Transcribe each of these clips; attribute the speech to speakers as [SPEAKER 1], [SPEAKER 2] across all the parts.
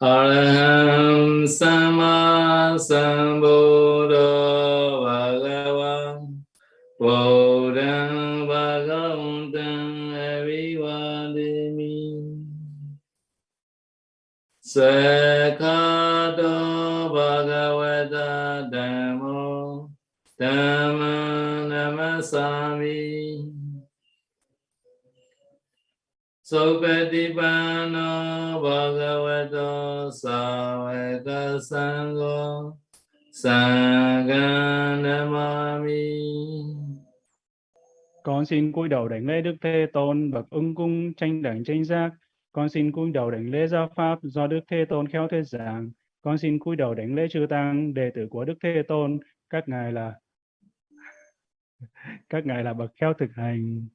[SPEAKER 1] අරහම් සමා සම්බෝධෝ වගවා පෝඩන් වගවුන්ටන් ඇවිවාදමි සකාදෝ භගවදා දැමෝ තම නමසාමී සෝපතිපානෝ Bhagavato Savaka Sangho Sangha
[SPEAKER 2] Con xin cúi đầu đảnh lễ Đức Thế Tôn bậc ưng cung tranh đẳng tranh giác. Con xin cúi đầu đảnh lễ giáo pháp do Đức Thế Tôn khéo thuyết giảng. Con xin cúi đầu đảnh lễ chư tăng, đệ tử của Đức Thế Tôn. Các ngài là, các ngài là bậc khéo thực hành.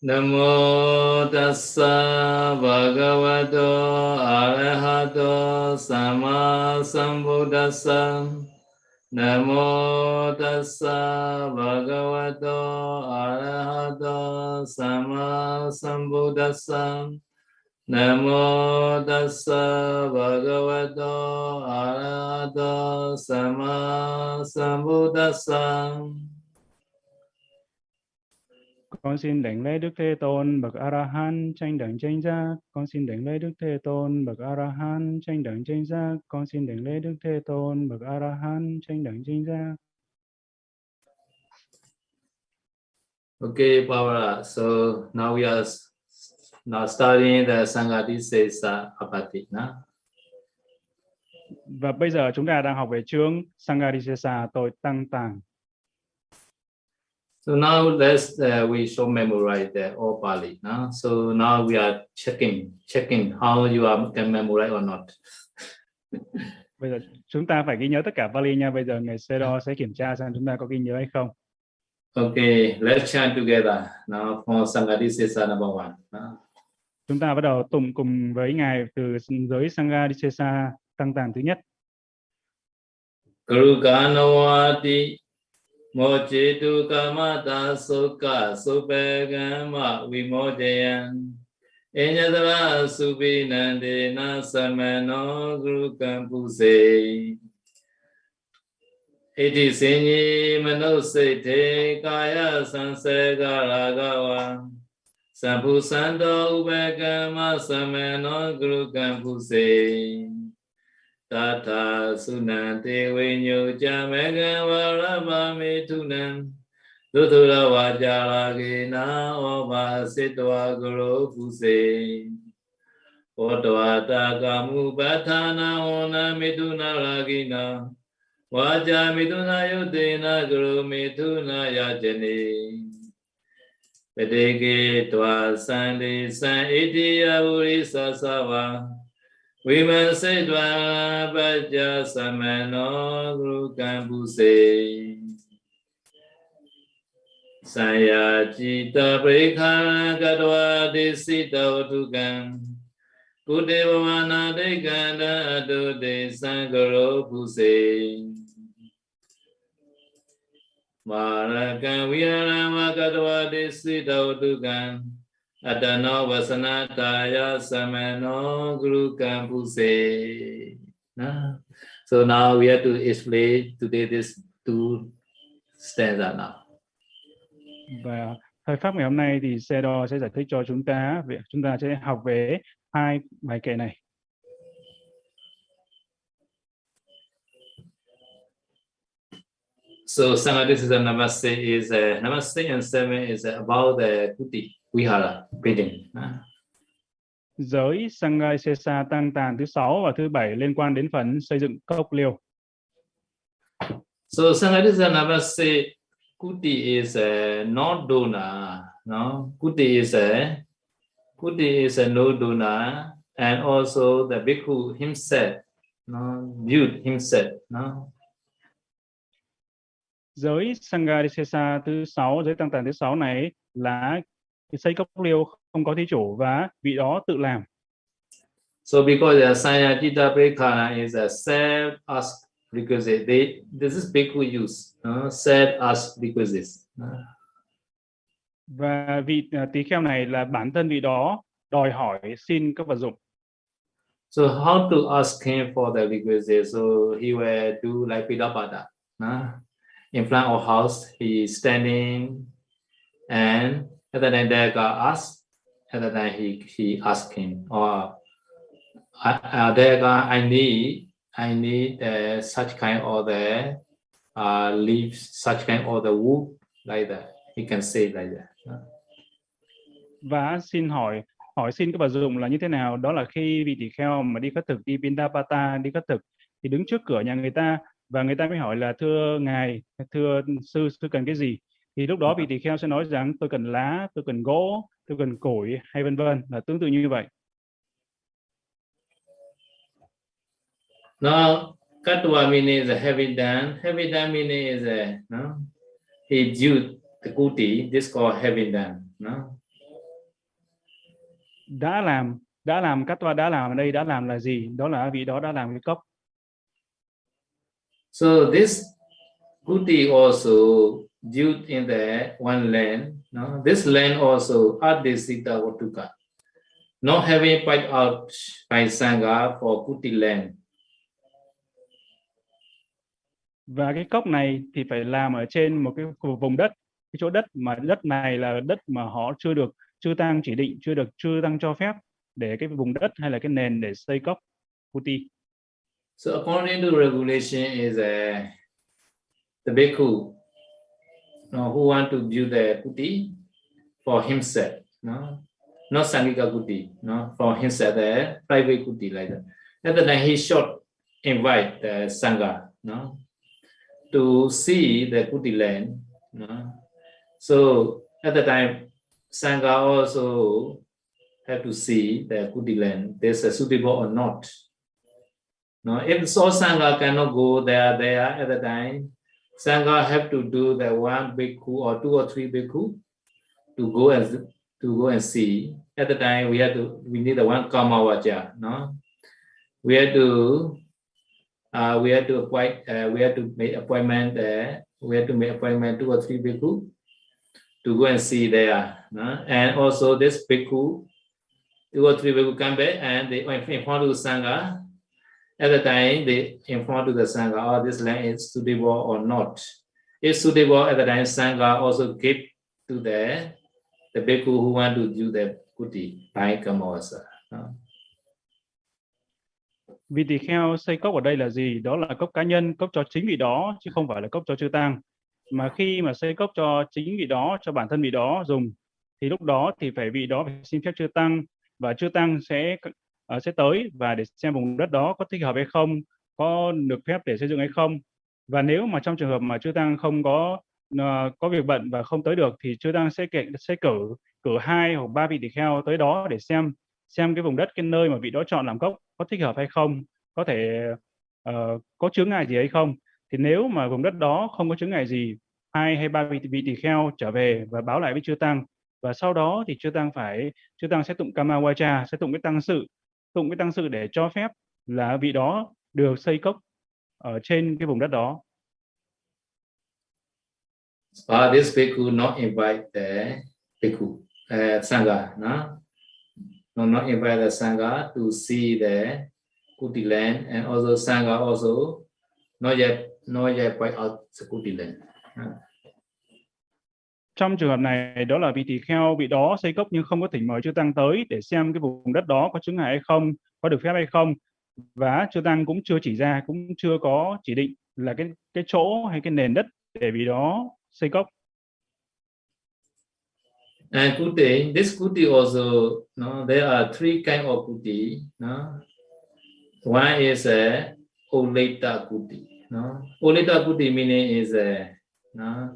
[SPEAKER 1] Namo tassa bhagavato arahato sama sambuddhassa. Namo tassa bhagavato arahato sama sambuddhassa. Namo tassa bhagavato arahato sama sambuddhassa.
[SPEAKER 2] Con xin đảnh lễ Đức Thế Tôn bậc A La Hán tranh đẳng tranh giác. Con xin đảnh lễ Đức Thế Tôn bậc A La Hán tranh đẳng tranh giác. Con xin đảnh lễ Đức Thế Tôn bậc A La Hán tranh đẳng tranh giác.
[SPEAKER 1] Okay, Paula. So now we are now studying the Sangati Sesa Apati. Na?
[SPEAKER 2] Và bây giờ chúng ta đang học về chương Sangarisesa tội tăng tàng.
[SPEAKER 1] So now let's uh, we should memorize the all Pali. Na? So now we are checking checking how you are can memorize or not.
[SPEAKER 2] Bây giờ chúng ta phải ghi nhớ tất cả Pali nha. Bây giờ ngày Sedo sẽ kiểm tra xem chúng ta có ghi nhớ hay không.
[SPEAKER 1] Okay, let's chant together now for Sangati Sesa number one. Na?
[SPEAKER 2] Chúng ta bắt đầu tụng cùng với ngài từ giới Sangarisesa tăng tàng thứ nhất.
[SPEAKER 1] Guru Ganawati မောจิตุကာမတာသုကသုပေကံမဝိမောတယံအညတရသုပိနန္ဒေနသမနောဂုကံပုစေဣတိစင်ကြီးမနုစိတ်ထေကာယစံစေကရာဂဝံသဗ္ဗုစံတောဥပကမသမနောဂုကံပုစေ tát tha su na te vi cha mẹ ga va la ba mi tu na tu tu la va cha la ki phu se o tu a ta ca mu ba tha na o na mi tu na la ki na. Va cha mi tu na yu te na gu lo mi tu na ya che ni. Vimase dva bhajya samano rukam buse. Saya cita prekha kadwa desita otukam. Kudewa wana dekada adu desa goro buse. Maraka wiyara wakadwa desita otukam. Kudewa wana Kude Vamana Dekanda Adu Desangaro Puse Marakan Vihara Gadwa Desita Utukam Adano Vasanataya Samano Guru Kampuse. Nah. So now we have to explain today this two stanza now.
[SPEAKER 2] Và thời pháp ngày hôm nay thì Sedo sẽ giải thích cho chúng ta về chúng ta sẽ học về hai bài kệ này.
[SPEAKER 1] So Sangadisisa Namaste is uh, Namaste and seven is about the Kuti Vihara building. Nah.
[SPEAKER 2] Giới Sangarisesa tăng tàn thứ sáu và thứ bảy liên quan đến phần xây dựng cốc liêu.
[SPEAKER 1] So Sangadisisa Namaste Kuti is a not donor. No, Kuti is a Kuti is a no donor, and also the bhikkhu himself, no, viewed himself. No,
[SPEAKER 2] Giới Sangarisesa thứ sáu, giới tăng tàn thứ sáu này là cái xây cốc liêu không có thí chủ và vị đó tự làm.
[SPEAKER 1] So because the Sanya Chitta Prekana is a self us requisite, they this is bhikkhu use, no, self us requisite. No.
[SPEAKER 2] Và vị à, tỳ kheo này là bản thân vị đó đòi hỏi xin các vật dụng.
[SPEAKER 1] So how to ask him for the requisite? So he will do like Pidapada. Nah? In front of house, he standing and at the time there God ask, at the he, he ask him, oh, or uh, there God, I need, I need uh, such kind of the uh, leaves, such kind of the wood, like that. He can say like that.
[SPEAKER 2] Và xin hỏi hỏi xin các bà dụng là như thế nào đó là khi vị tỷ-kheo mà đi khất thực đi Pindapata đi khất thực thì đứng trước cửa nhà người ta và người ta mới hỏi là thưa ngài thưa sư sư cần cái gì thì lúc đó vị tỳ kheo sẽ nói rằng tôi cần lá tôi cần gỗ tôi cần củi hay vân vân là tương tự như vậy
[SPEAKER 1] Now, Katwa meaning is a heavy dam. Heavy dam meaning is a, no? He viewed the kuti, this called heavy dam, no?
[SPEAKER 2] đã làm đã làm toa đã làm ở đây đã làm là gì đó là vị đó đã làm cái cốc
[SPEAKER 1] So this kuti also viewed in the one land, no? This land also Adesita Vatuka. Not having point out by Sangha for kuti land.
[SPEAKER 2] và cái cốc này thì phải làm ở trên một cái vùng đất cái chỗ đất mà đất này là đất mà họ chưa được chưa tăng chỉ định chưa được chưa tăng cho phép để cái vùng đất hay là cái nền để xây cốc kuti
[SPEAKER 1] So according to regulation is uh, the bhikkhu no, who want to build the kuti for himself, no, not sangika kuti, no, for himself, the private kuti like that. At the time he should invite the sangha, no, to see the kuti land, no. So at the time sangha also have to see the kuti land, there's a suitable or not. No, if so Sangha cannot go there, there at the time, Sangha have to do the one bhikkhu or two or three bhikkhu to go and to go and see. At the time, we had to we need the one kamavaja, no. We have to uh, we had to appoint uh, we had to make appointment there. we had to make appointment two or three bhikkhu to go and see there. No? And also this bhikkhu, two or three bhikkhu come back and they inform to the Sangha at the time they inform to the Sangha, oh, this land is suitable or not. If suitable at the time, Sangha also give to the, the bhikkhu who want to do the kuti by Kamawasa. No?
[SPEAKER 2] vị tỳ kheo xây cốc ở đây là gì đó là cốc cá nhân cốc cho chính vị đó chứ không phải là cốc cho chư tăng mà khi mà xây cốc cho chính vị đó cho bản thân vị đó dùng thì lúc đó thì phải vị đó phải xin phép chư tăng và chư tăng sẽ uh, sẽ tới và để xem vùng đất đó có thích hợp hay không có được phép để xây dựng hay không. Và nếu mà trong trường hợp mà chư tăng không có uh, có việc bận và không tới được thì chư tăng sẽ kể, sẽ cử cử hai hoặc ba vị tỳ kheo tới đó để xem xem cái vùng đất cái nơi mà vị đó chọn làm gốc có thích hợp hay không có thể uh, có chướng ngại gì hay không. Thì nếu mà vùng đất đó không có chướng ngại gì hai hay ba vị, vị tỳ kheo trở về và báo lại với chư tăng. Và sau đó thì chư tăng phải chư tăng sẽ tụng kama wacha sẽ tụng cái tăng sự tụng cái tăng sự để cho phép là vị đó được xây cốc ở trên cái vùng đất đó
[SPEAKER 1] But this bhikkhu not invite the bhikkhu, uh, sangha, no? no? Not invite the sangha to see the kuti land and also sangha also not yet not yet quite out the kuti land. No?
[SPEAKER 2] Trong trường hợp này đó là vị tỳ kheo bị đó xây cốc nhưng không có thỉnh mời chư tăng tới để xem cái vùng đất đó có chứng ngại hay không có được phép hay không và chư tăng cũng chưa chỉ ra cũng chưa có chỉ định là cái cái chỗ hay cái nền đất để vị đó xây cốc
[SPEAKER 1] And kuti, this kuti also, no, there are three kind of kuti. No? One is a Oleta kuti. No? Oleta kuti meaning is a no?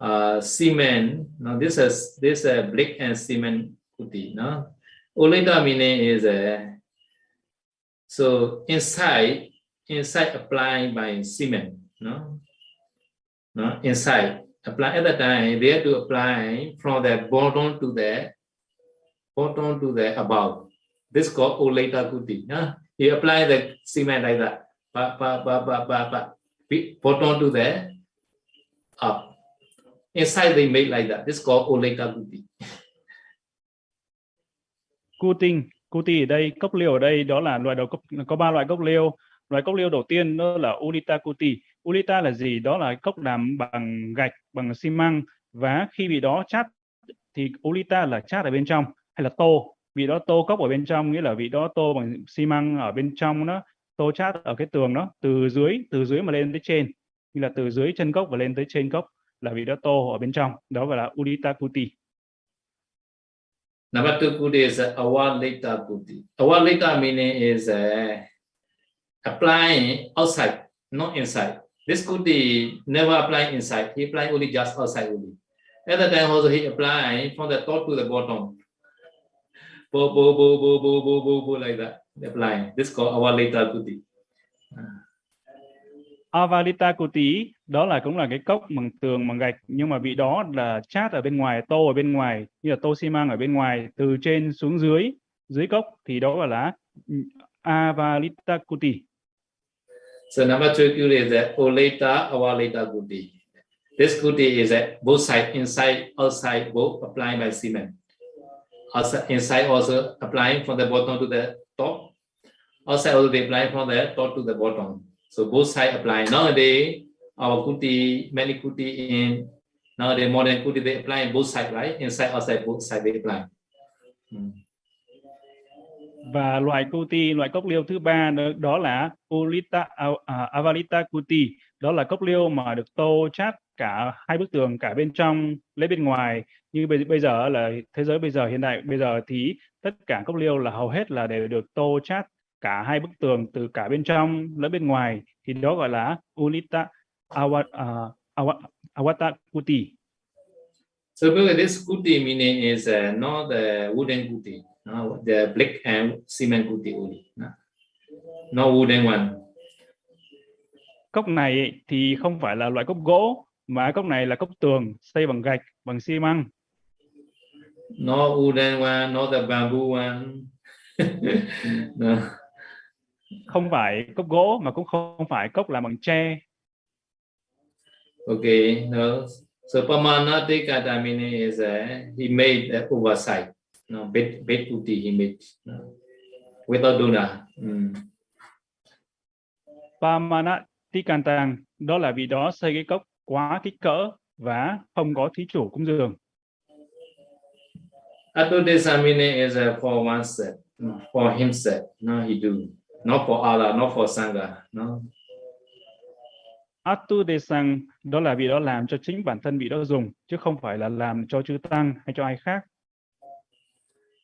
[SPEAKER 1] Uh, cement. No, this is this a brick and cement kuti. No, Oleta meaning is a so inside inside applying by cement. No, no inside apply at the time they have to apply from the bottom to the bottom to the above. This called Oleta kuti. No? You apply the cement like that, but but but but but, but bottom to the up Inside they make like that. This is called Oleka Kuti.
[SPEAKER 2] Cutting Kuti ở đây, cốc liêu ở đây đó là loại đầu cốc có ba loại cốc liêu. Loại cốc liêu đầu tiên đó là Ulita Kuti. Ulita là gì? Đó là cốc làm bằng gạch, bằng xi măng và khi bị đó chát thì Ulita là chát ở bên trong hay là tô. Vị đó tô cốc ở bên trong nghĩa là vị đó tô bằng xi măng ở bên trong nó tô chát ở cái tường đó từ dưới từ dưới mà lên tới trên như là từ dưới chân cốc và lên tới trên cốc là vị đó tô ở bên trong đó gọi là udita Kuti.
[SPEAKER 1] Number two kuti is awalita kuti. Awalita meaning is uh, applying outside, not inside. This kuti never apply inside. He apply only just outside only. At the time also he apply from the top to the bottom. Bo bo bo bo bo bo bo bo like that. Apply. This called awalita kuti.
[SPEAKER 2] Avalita Kuti đó là cũng là cái cốc bằng tường bằng gạch nhưng mà vị đó là chát ở bên ngoài tô ở bên ngoài như là tô xi măng ở bên ngoài từ trên xuống dưới dưới cốc thì đó gọi là ừ, Avalita Kuti.
[SPEAKER 1] So number two kuti is that oleta Avalita kuti. This kuti is that both side inside outside both applying by cement. Outside, inside also applying from the bottom to the top. Outside also applying from the top to the bottom. So both side apply. Nowadays, our kuti, many kuti in nowadays modern kuti they apply both side, right? Inside, outside, both side they apply. Hmm.
[SPEAKER 2] Và loại kuti, loại cốc liêu thứ ba đó, đó là Ulita uh, à, à, Avalita Kuti. Đó là cốc liêu mà được tô chát cả hai bức tường cả bên trong lấy bên ngoài như bây, bây giờ là thế giới bây giờ hiện đại bây giờ thì tất cả cốc liêu là hầu hết là đều được tô chát cả hai bức tường từ cả bên trong lẫn bên ngoài thì đó gọi là Ulita Awat, uh, Awat, Awata Kuti.
[SPEAKER 1] So at this kuti meaning is uh, not the wooden kuti, no, the brick and cement kuti only, no, no wooden one.
[SPEAKER 2] Cốc này thì không phải là loại cốc gỗ mà cốc này là cốc tường xây bằng gạch, bằng xi măng.
[SPEAKER 1] No wooden one, not the bamboo one. no.
[SPEAKER 2] Không phải cốc gỗ mà cũng không phải cốc làm bằng tre.
[SPEAKER 1] Okay, no. So Pamanati Katamini is uh, he made the oversight. No, bed kuti he made no, without dona. Mm.
[SPEAKER 2] Pamana Tikantang đó là vì đó xây cái cốc quá kích cỡ và không có thí chủ cúng dường.
[SPEAKER 1] Atudesamine is uh, for oneself, no, for himself. No, he do not for Allah, not for sangha. No.
[SPEAKER 2] Atu Desang đó là vị đó làm cho chính bản thân vị đó dùng chứ không phải là làm cho chư tăng hay cho ai khác.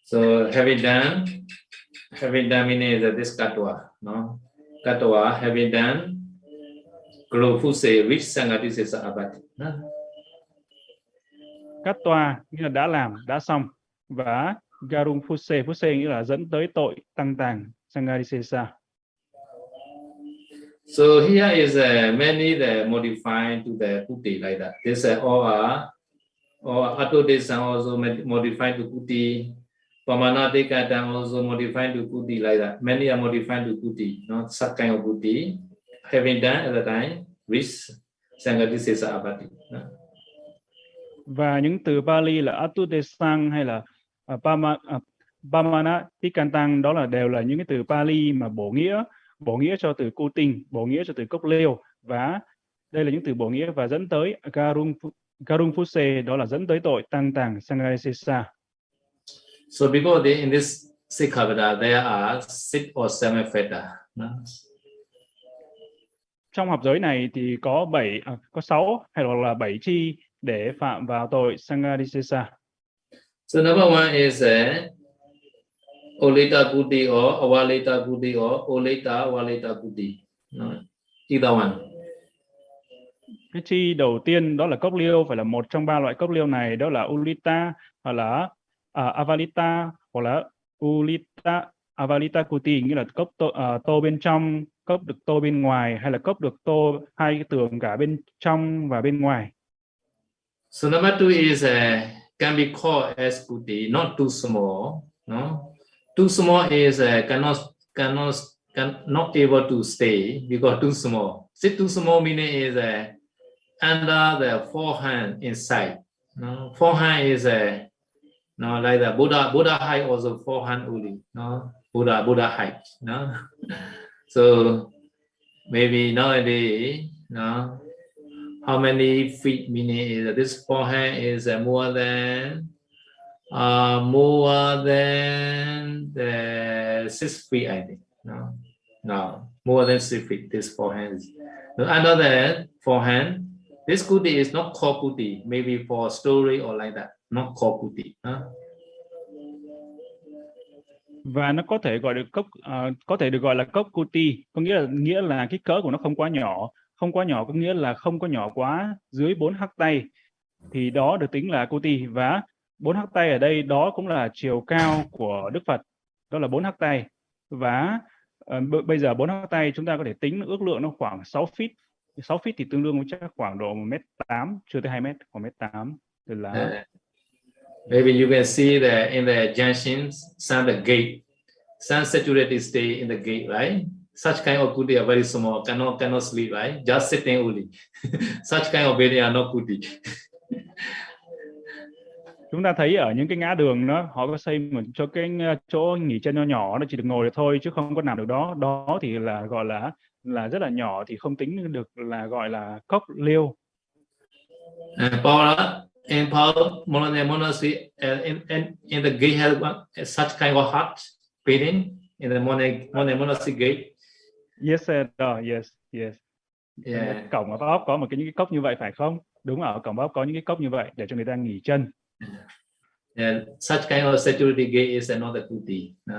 [SPEAKER 1] So having done, having done meaning is this katwa, no? Katwa having done, glofuse which sangati sesa abati. No?
[SPEAKER 2] Toa nghĩa là đã làm, đã xong và Garung Phuse, Phuse nghĩa là dẫn tới tội tăng tàng Sangarisesa.
[SPEAKER 1] So here is uh, many the modified to the kuti like that. This uh, all are or atodesang also mod- modified to kuti. Pamanati katang also modified to kuti like that. Many are modified to kuti, not such kind of kuti. Having done at the time, which sangati sesa abati.
[SPEAKER 2] Và những từ Pali là Atudesang hay là uh, Pama, uh, Pamana Tikantang đó là đều là những cái từ Pali mà bổ nghĩa bổ nghĩa cho từ cu tinh, bổ nghĩa cho từ cốc liêu và đây là những từ bổ nghĩa và dẫn tới Garung Garung Phuse đó là dẫn tới tội tăng tàng Sangarisesa.
[SPEAKER 1] So because they, in this Sikkhavada, there are six or seven feta. no?
[SPEAKER 2] Trong học giới này thì có bảy à, có sáu hay hoặc là bảy chi để phạm vào tội Sangarisesa.
[SPEAKER 1] So number one is uh, Oleta Kuti or Awaleta Kuti or Oleta Awaleta Kuti. No? Either one.
[SPEAKER 2] Cái chi đầu tiên đó là cốc liêu phải là một trong ba loại cốc liêu này đó là Ulita hoặc là à, Avalita hoặc là Ulita Avalita Kuti nghĩa là cốc tô, à, tô bên trong, cốc được tô bên ngoài hay là cốc được tô hai cái tường cả bên trong và bên ngoài.
[SPEAKER 1] So number two is uh, can be called as Kuti, not too small. No, too small is uh, cannot cannot can not able to stay because too small. See, too small meaning is uh, under the forehand inside. No, forehand is uh, No, like the Buddha, Buddha height also forehand only. No, Buddha, Buddha height. No, so maybe nowadays, no, how many feet meaning is this forehand is uh, more than uh more than the six feet, I think. No, no, more than six feet. This forehand is no, other than forehand. This kuti is not called kuti, maybe for story or like that, not called kuti. Huh?
[SPEAKER 2] và nó có thể gọi được cốc uh, có thể được gọi là cốc cuti có nghĩa là nghĩa là kích cỡ của nó không quá nhỏ không quá nhỏ có nghĩa là không có nhỏ quá dưới 4 hắc tay thì đó được tính là cuti và bốn hắc tay ở đây đó cũng là chiều cao của Đức Phật đó là bốn hắc tay và uh, bây giờ bốn hắc tay chúng ta có thể tính ước lượng nó khoảng 6 feet 6 feet thì tương đương với chắc khoảng độ 1 mét 8 chưa tới 2 mét khoảng mét 8 từ là
[SPEAKER 1] Uh, ờ, maybe you can see the in the junction sun the gate, sun saturated stay in the gate, right? Such kind of kuti are very small, cannot cannot sleep, right? Just sitting only. Such kind of building are not kuti.
[SPEAKER 2] chúng ta thấy ở những cái ngã đường đó họ có xây một cho cái uh, chỗ nghỉ chân nho nhỏ nó chỉ được ngồi được thôi chứ không có nằm được đó. Đó thì là gọi là là rất là nhỏ thì không tính được là gọi là cốc liêu.
[SPEAKER 1] And Paul, in Paul Monastery, uh, in, in in the gate has one, such kind of hut building in the monastery, monastery gate.
[SPEAKER 2] yes sir đó, yes yes.
[SPEAKER 1] Yeah.
[SPEAKER 2] cổng ở Bop có một cái những cái cốc như vậy phải không? Đúng ở cổng Bop có những cái cốc như vậy để cho người ta nghỉ chân
[SPEAKER 1] And such kind of security gate is another kuti. Uh,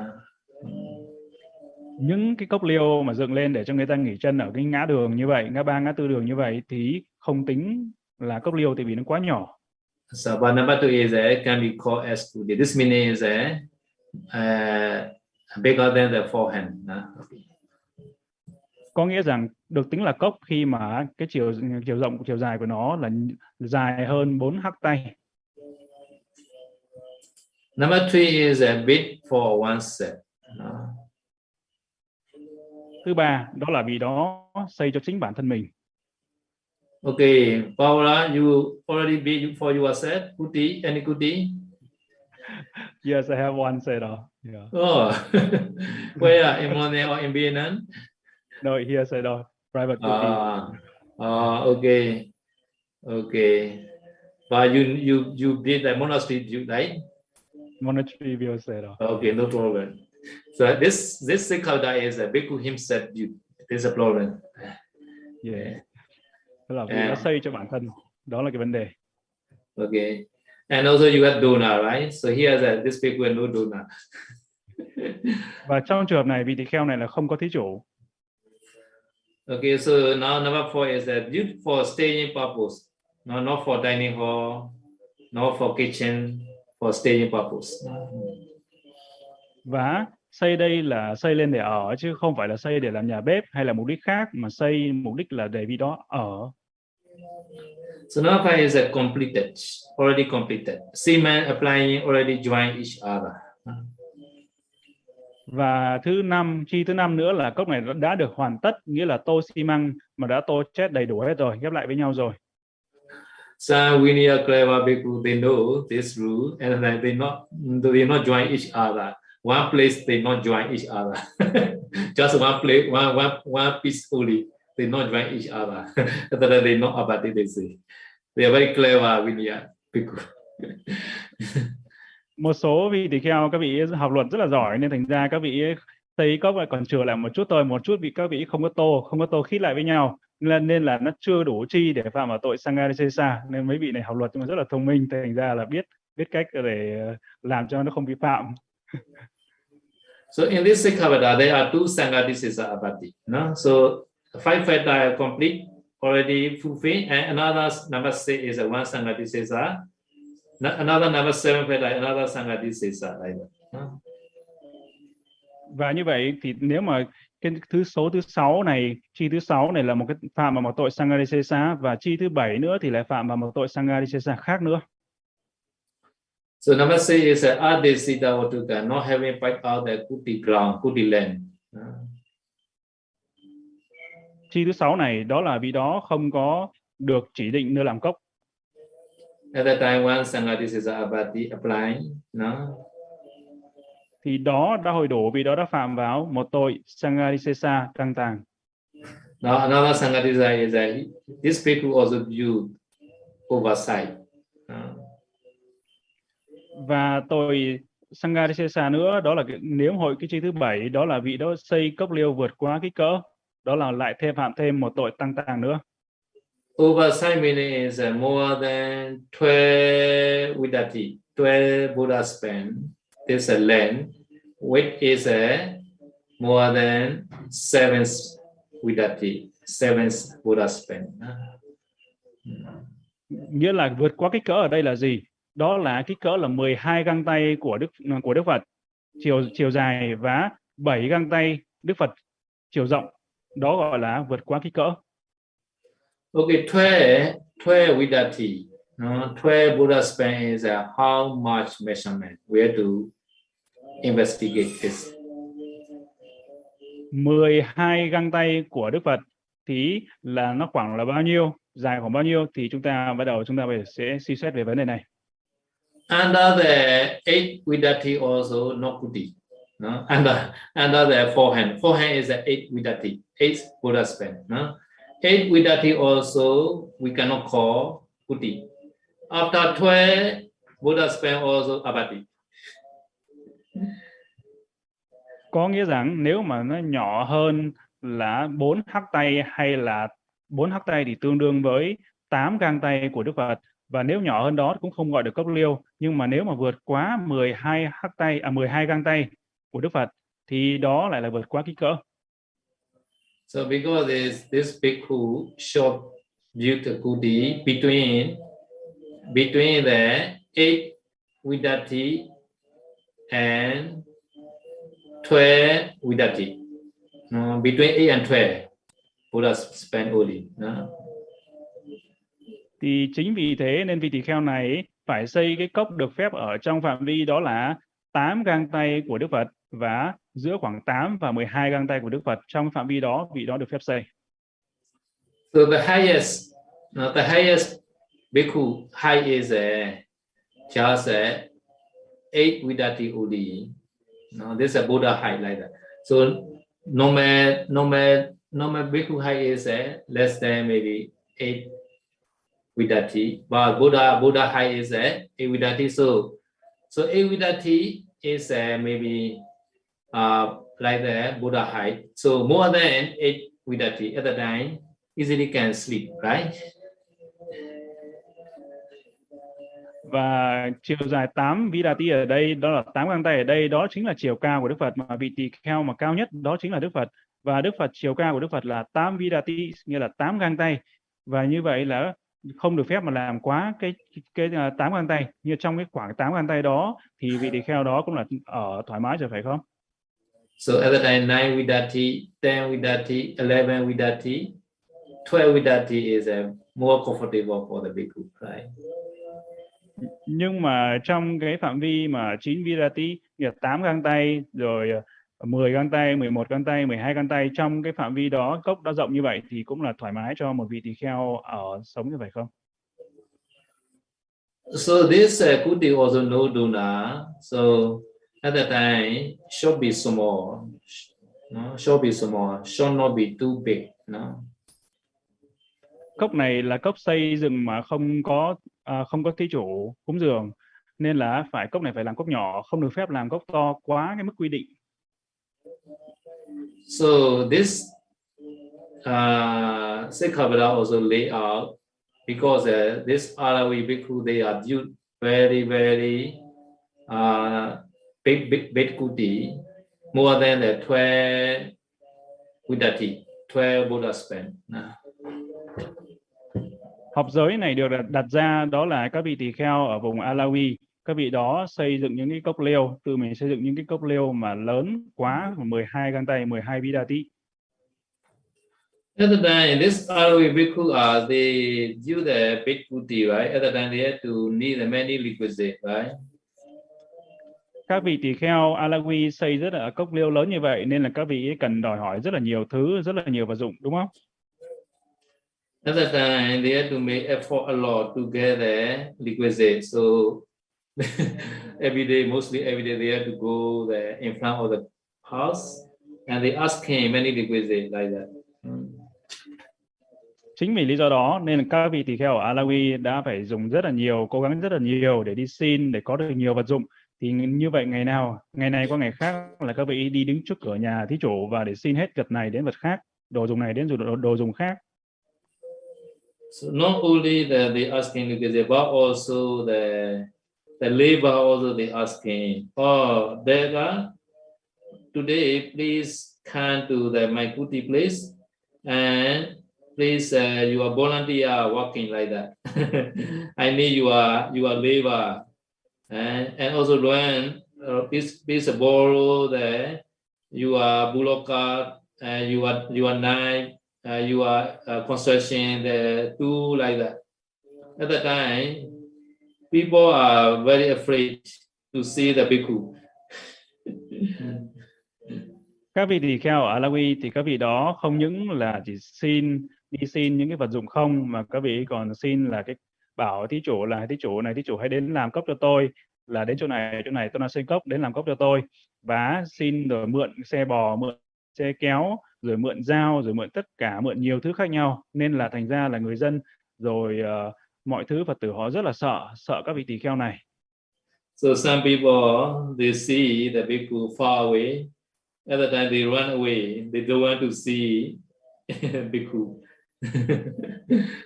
[SPEAKER 2] những cái cốc liêu mà dựng lên để cho người ta nghỉ chân ở cái ngã đường như vậy ngã ba ngã tư đường như vậy thì không tính là cốc liêu tại vì nó quá nhỏ
[SPEAKER 1] So, but number two is uh, can be called as kuti. This meaning is uh, uh, bigger than the forehand. Uh, okay.
[SPEAKER 2] có nghĩa rằng được tính là cốc khi mà cái chiều chiều rộng chiều dài của nó là dài hơn 4 hắc tay
[SPEAKER 1] Number three is a bit for oneself. Uh,
[SPEAKER 2] thứ ba đó là vì đó xây cho chính bản thân mình
[SPEAKER 1] okay, Paula, you already bid for yourself. Kuti, any kuti?
[SPEAKER 2] yes I have one set of yeah.
[SPEAKER 1] Oh, where in Monet or in Vietnam?
[SPEAKER 2] no here set of private cooking.
[SPEAKER 1] Ah, ah, okay, okay. But you you you did the monastery, you right?
[SPEAKER 2] monetary view set of
[SPEAKER 1] Okay, no problem. So this this Sikkhalda is a bhikkhu himself. You there's a problem.
[SPEAKER 2] yeah. Tức là vì nó xây cho bản thân đó là cái vấn đề
[SPEAKER 1] Okay, and also you got dona, right? So here that this bhikkhu has no dona.
[SPEAKER 2] và trong trường hợp này vị tỳ kheo này là không có thí chủ
[SPEAKER 1] Okay, so now number four is that due for staying purpose, no, not for dining hall, not for kitchen, for staying purpose.
[SPEAKER 2] và xây đây là xây lên để ở chứ không phải là xây để làm nhà bếp hay là mục đích khác mà xây mục đích là để vì đó ở
[SPEAKER 1] So five is a completed, already completed. Semen applying already join each other.
[SPEAKER 2] và thứ năm chi thứ năm nữa là cốc này đã- đã được hoàn tất nghĩa là tô xi măng mà đã tô chết đầy đủ hết rồi ghép lại với nhau rồi
[SPEAKER 1] Some Vinaya clever people they know this rule and then they not they not join each other. One place they not join each other. Just one place, one one one piece only. They not join each other. That then they not about it, they say. They are very clever Vinaya Bhikkhu.
[SPEAKER 2] một số vị tỳ kheo các vị học luật rất là giỏi nên thành ra các vị thấy có lại còn chừa lại một chút thôi một chút vì các vị không có tô không có tô khít lại với nhau nên nên là nó chưa đủ chi để phạm vào tội sangarisesa nên mấy vị này học luật nhưng mà rất là thông minh thành ra là biết biết cách để ờ, làm cho nó không vi phạm
[SPEAKER 1] So in this Sikkhavada, there are two Sangadisisa abati. No? So five factor are complete, already fulfilled, and another number six is a one Sangadisisa. No- Another number seven factor, another Sangadisisa. Like that. No?
[SPEAKER 2] và như vậy thì nếu mà cái thứ số thứ sáu này chi thứ sáu này là một cái phạm vào một tội sangarisesa và chi thứ bảy nữa thì lại phạm vào một tội sangarisesa khác nữa
[SPEAKER 1] So number six is a Adesita Vatuka, not having fight out the Kuti ground, Kuti land.
[SPEAKER 2] Chi thứ sáu này đó là vì đó không có được chỉ định nơi làm cốc
[SPEAKER 1] At the time when Sanghadisesa Abati applying, no?
[SPEAKER 2] Thì đó đã hồi đổ vì đó đã phạm vào một tội Sangarisesa căng tàng.
[SPEAKER 1] Now another Sanghadisa is that he- this people also viewed oversight. Uh,
[SPEAKER 2] Và tội Sangarisesa nữa đó là cái, nếu hội cái chi thứ bảy đó là vị đó xây cốc liêu vượt quá kích cỡ đó là lại thêm phạm thêm một tội tăng tàng nữa.
[SPEAKER 1] oversight meaning is more than 12 vidati, 12 Buddha span. This a land, which is a more than seven vidati, seven Buddha span.
[SPEAKER 2] Nghĩa là vượt quá kích cỡ ở đây là gì? Đó là kích cỡ là 12 găng tay của Đức của Đức Phật chiều chiều dài và 7 găng tay Đức Phật chiều rộng. Đó gọi là vượt quá kích cỡ.
[SPEAKER 1] Okay, 12, 12 vidati. No, 12 Buddha span is how much measurement? We to investigate this.
[SPEAKER 2] 12 găng tay của Đức Phật thì là nó khoảng là bao nhiêu, dài khoảng bao nhiêu thì chúng ta bắt đầu chúng ta phải sẽ suy xét về vấn đề này.
[SPEAKER 1] under the eight vidati also not kuti. No? Under under the forehand. Forehand is the eight vidati, eight Buddha span. No? Eight vidati also we cannot call kuti. After 12 Buddha span also abati.
[SPEAKER 2] Có nghĩa rằng nếu mà nó nhỏ hơn là 4 hắc tay hay là 4 hắc tay thì tương đương với 8 gang tay của Đức Phật và nếu nhỏ hơn đó cũng không gọi được cốc liêu nhưng mà nếu mà vượt quá 12 hắc tay à 12 gang tay của Đức Phật thì đó lại là vượt quá kích cỡ.
[SPEAKER 1] So because this this bhikkhu short built kuti between between the eight vidati and 12 vidati. No, between 8 and 12 Buddha spent only. No?
[SPEAKER 2] Thì chính vì thế nên vị tỳ kheo này phải xây cái cốc được phép ở trong phạm vi đó là 8 gang tay của Đức Phật và giữa khoảng 8 và 12 gang tay của Đức Phật trong phạm vi đó vị đó được phép xây.
[SPEAKER 1] So the highest, no, the highest bhikkhu height is uh, just uh, eight vidati only. No, this is a Buddha height like that. So normal, normal, normal bhikkhu height is uh, less than maybe eight vidati, but Buddha Buddha height is uh, eight vidati. So so eight vidati is uh, maybe uh, like the Buddha height. So more than eight vidati at the time easily can sleep, right?
[SPEAKER 2] Và chiều dài 8 Vidati ở đây đó là 8 găng tay ở đây đó chính là chiều cao của Đức Phật mà vị tỳ kheo mà cao nhất đó chính là Đức Phật và Đức Phật chiều cao của Đức Phật là 8 Vidati nghĩa là 8 găng tay và như vậy là không được phép mà làm quá cái cái à, tám găng tay như trong cái khoảng tám găng tay đó thì vị tỳ kheo đó cũng là ở thoải mái rồi phải không?
[SPEAKER 1] So at the time, 9 vidati, 10 vidati, 11 vidati, 12 vidati is a more comfortable for the bhikkhu, right?
[SPEAKER 2] Nhưng mà trong cái phạm vi mà 9 Virati là 8 găng tay rồi ờ, 10 găng tay 11 găng tay 12 găng tay trong cái phạm vi đó cốc đã rộng như vậy thì cũng là thoải mái cho một vị tỳ kheo ở sống như vậy không
[SPEAKER 1] So this uh, kuti also no duna. So at the time, should be small, no? should be small, should not be too big, no?
[SPEAKER 2] cốc này là cốc xây dựng mà không có à, không có thí chủ cúng dường nên là phải cốc này phải làm cốc nhỏ không được phép làm cốc to quá cái mức quy định
[SPEAKER 1] So this uh, Sikkhavada also lay out because uh, this Alawi bhikkhu they are due very very uh, big big big kuti more than the 12 vidati 12 Buddha span. Nah
[SPEAKER 2] học giới này được đặt, đặt ra đó là các vị tỳ kheo ở vùng Alawi các vị đó xây dựng những cái cốc liêu tự mình xây dựng những cái cốc liêu mà lớn quá 12 găng tay 12 vidati
[SPEAKER 1] At the time, this Alawi bhikkhu uh, they view the big kuti right. At the time, they had to need many requisites right.
[SPEAKER 2] các vị tỳ kheo Alawi xây rất là cốc liêu lớn như vậy nên là các vị cần đòi hỏi rất là nhiều thứ rất là nhiều vật dụng đúng không
[SPEAKER 1] At that time, they had to make effort a lot to get the requisite. So every day, mostly every day, they had to go there in front of the house and they ask him many requisites like that.
[SPEAKER 2] Chính vì lý do đó nên các vị tỳ kheo ở Alawi đã phải dùng rất là nhiều, cố gắng rất là nhiều để đi xin để có được nhiều vật dụng. Thì như vậy ngày nào, ngày này qua ngày khác là các vị đi đứng trước cửa nhà thí chủ và để xin hết vật này đến vật khác, đồ dùng này đến đồ, đồ dùng khác.
[SPEAKER 1] So not only that they asking requisite, but also the the labor also they asking, oh, Deva, today please come to the Maikuti place and please uh, you are volunteer working like that. I need you are labor. And and also when uh, please please borrow the your buloka and you are you are knife, uh, your uh, construction the tool like that. At the time, people are very afraid to see the bhikkhu.
[SPEAKER 2] các vị tỳ kheo ở Alawi thì các vị đó không những là chỉ xin đi xin những cái vật dụng không mà các vị còn xin là cái bảo thí chủ là thí chủ này thí chủ hãy đến làm cốc cho tôi là đến chỗ này chỗ này tôi đang xin cốc đến làm cốc cho tôi và xin rồi mượn xe bò mượn xe kéo rồi mượn dao rồi mượn tất cả mượn nhiều thứ khác nhau nên là thành ra là người dân rồi uh, mọi thứ Phật tử họ rất là sợ sợ các vị tỳ kheo này
[SPEAKER 1] So some people they see the bhikkhu far away. At the time they run away. They don't want to see bhikkhu.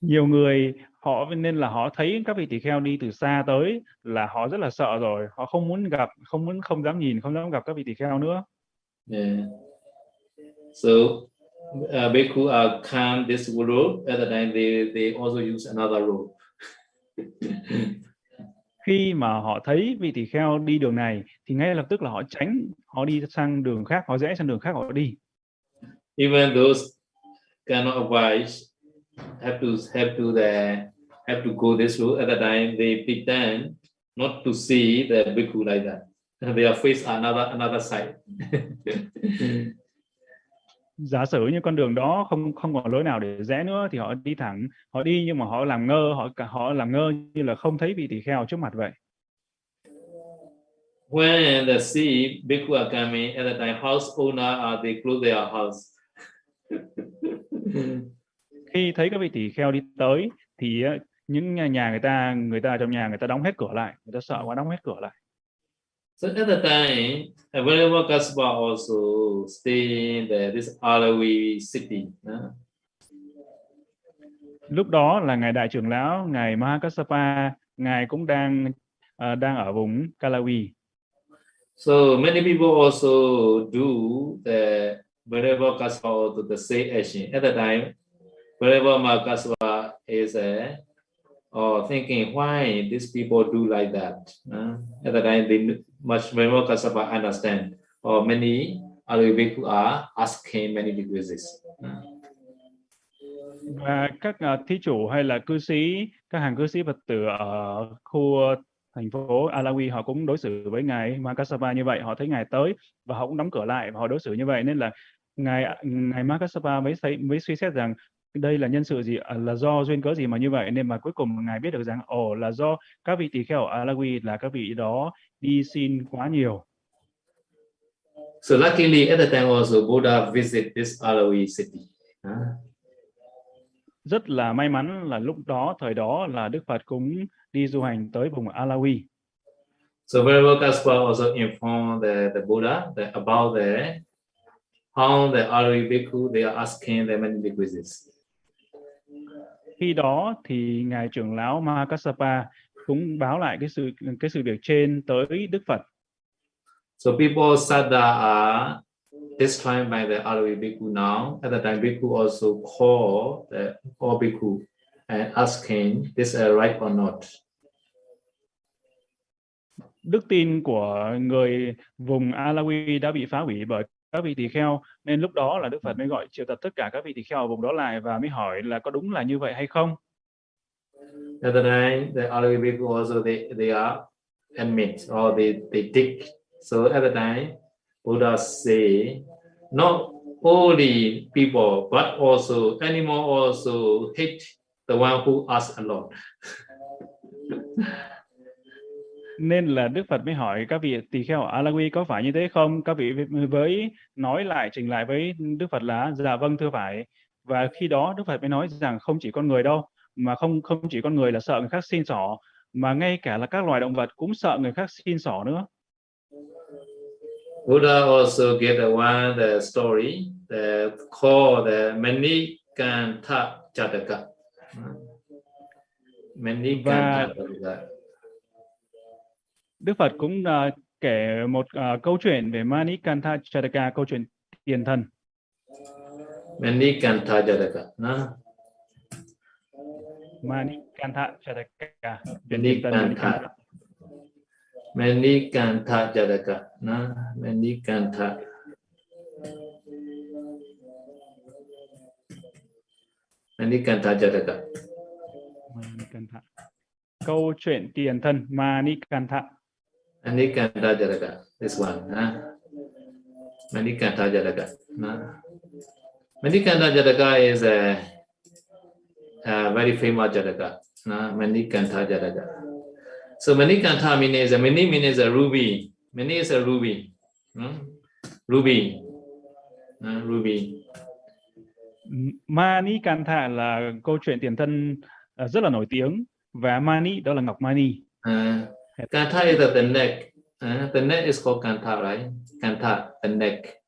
[SPEAKER 2] nhiều người họ nên là họ thấy các vị tỳ kheo đi từ xa tới là họ rất là sợ rồi họ không muốn gặp không muốn không dám nhìn không dám gặp các vị tỳ kheo nữa
[SPEAKER 1] Yeah. So uh, bhikkhu uh, come this. At the time they they also use another road.
[SPEAKER 2] khi mà họ thấy vị tỳ kheo đi đường này thì ngay lập tức là họ tránh họ đi sang đường khác họ rẽ sang đường khác họ đi
[SPEAKER 1] Even those cannot avoid have to have to the have to go this route. At the time they pretend not to see the bhikkhu like that. Their face another another side.
[SPEAKER 2] giả sử như con đường đó không không còn lối nào để rẽ nữa thì họ đi thẳng họ đi nhưng mà họ làm ngơ họ họ làm ngơ như là không thấy vị tỳ kheo trước mặt vậy
[SPEAKER 1] When the see bhikkhu are coming at the time, house owner uh, they close their house.
[SPEAKER 2] khi thấy các vị tỳ kheo đi tới thì uh, những nhà, nhà người ta người ta trong nhà người ta đóng hết cửa lại người ta sợ quá đóng hết cửa lại
[SPEAKER 1] So at the time, Venerable Kassapa also stay in the, this Alawi city. uh,
[SPEAKER 2] lúc đó là ngài đại trưởng lão ngài Mahakassapa ngài cũng đang uh, đang ở vùng Kalawi
[SPEAKER 1] So many people also do the Venerable Kassapa also the same action. At the time, Venerable Mahakassapa is uh, or thinking why these people do like that. uh, at the time, they much more Kassapa understand. Or many other people are asking many requests. Uh,
[SPEAKER 2] và các uh, thí chủ hay là cư sĩ các hàng cư sĩ Phật tử ở khu ờ, thành phố Alawi họ cũng đối xử với ngài Makasapa như vậy họ thấy ngài tới và họ cũng đóng cửa lại và họ đối xử như vậy nên là ngài ngài Makasapa mới thấy mới suy xét rằng đây là nhân sự gì? À, là do duyên cớ gì mà như vậy? Nên mà cuối cùng ngài biết được rằng ồ là do các vị tỳ kheo ở Alawi là các vị đó đi xin quá nhiều.
[SPEAKER 1] So luckily at the time also Buddha visit this Alawi city. uh,
[SPEAKER 2] rất là may mắn là lúc đó thời đó là Đức Phật cũng đi du hành tới vùng Alawi
[SPEAKER 1] So Venerable Kassapa also informed the, the Buddha that about the how the Alawi bhikkhu they are asking the many requests.
[SPEAKER 2] Khi đó thì ngài trưởng lão Mahakassapa cũng báo lại cái sự cái sự việc trên tới Đức Phật
[SPEAKER 1] So people sada are described by the Alawi bhikkhu now. At the time, bhikkhu also call the all bhikkhu and asking this is right or not.
[SPEAKER 2] đức tin của người vùng Alawi đã bị phá hủy bởi các vị tỳ kheo nên lúc đó là Đức Phật mới gọi triệu tập tất cả các vị tỳ kheo ở vùng đó lại và mới hỏi là có đúng là như vậy hay không
[SPEAKER 1] At the time, the other people uh, also they, they are admit or they, they dig. So at the time, Buddha say, not only people, but also animal also hate the one who asks a lot
[SPEAKER 2] nên là Đức Phật mới hỏi các vị tỳ kheo ở Alawi có phải như thế không? Các vị với nói lại trình lại với Đức Phật là dạ vâng thưa phải. Và khi đó Đức Phật mới nói rằng không chỉ con người đâu, mà không không chỉ con người là sợ người khác xin xỏ, mà ngay cả là các loài động vật cũng sợ người khác xin xỏ nữa.
[SPEAKER 1] Buddha also gave the one the story the called the Manikantha Jataka. Manikantha Jataka.
[SPEAKER 2] Đức Phật cũng uh, kể một uh, câu chuyện về Manikantha Jataka, câu chuyện tiền thần.
[SPEAKER 1] Manikantha Jataka. No?
[SPEAKER 2] Manikantha Jataka.
[SPEAKER 1] Manikantha. Manikantha Jataka. No? Manikantha. Manikantha Jataka.
[SPEAKER 2] Manikantha. Câu chuyện tiền thân Manikantha.
[SPEAKER 1] Manikantha Jataka. This one. Huh? Manikantha Jataka. No? Manikantha Jataka is a, a very famous Jataka. No? Manikantha Jataka. So Manikantha means a many means a ruby. Many is a ruby. No? Ruby. No? Ruby.
[SPEAKER 2] Manikantha là câu chuyện tiền thân uh, rất là nổi tiếng và Mani đó là ngọc Mani.
[SPEAKER 1] Uh, Kantha is the neck. Uh, the neck is called Kantha, right? Kantha, the neck.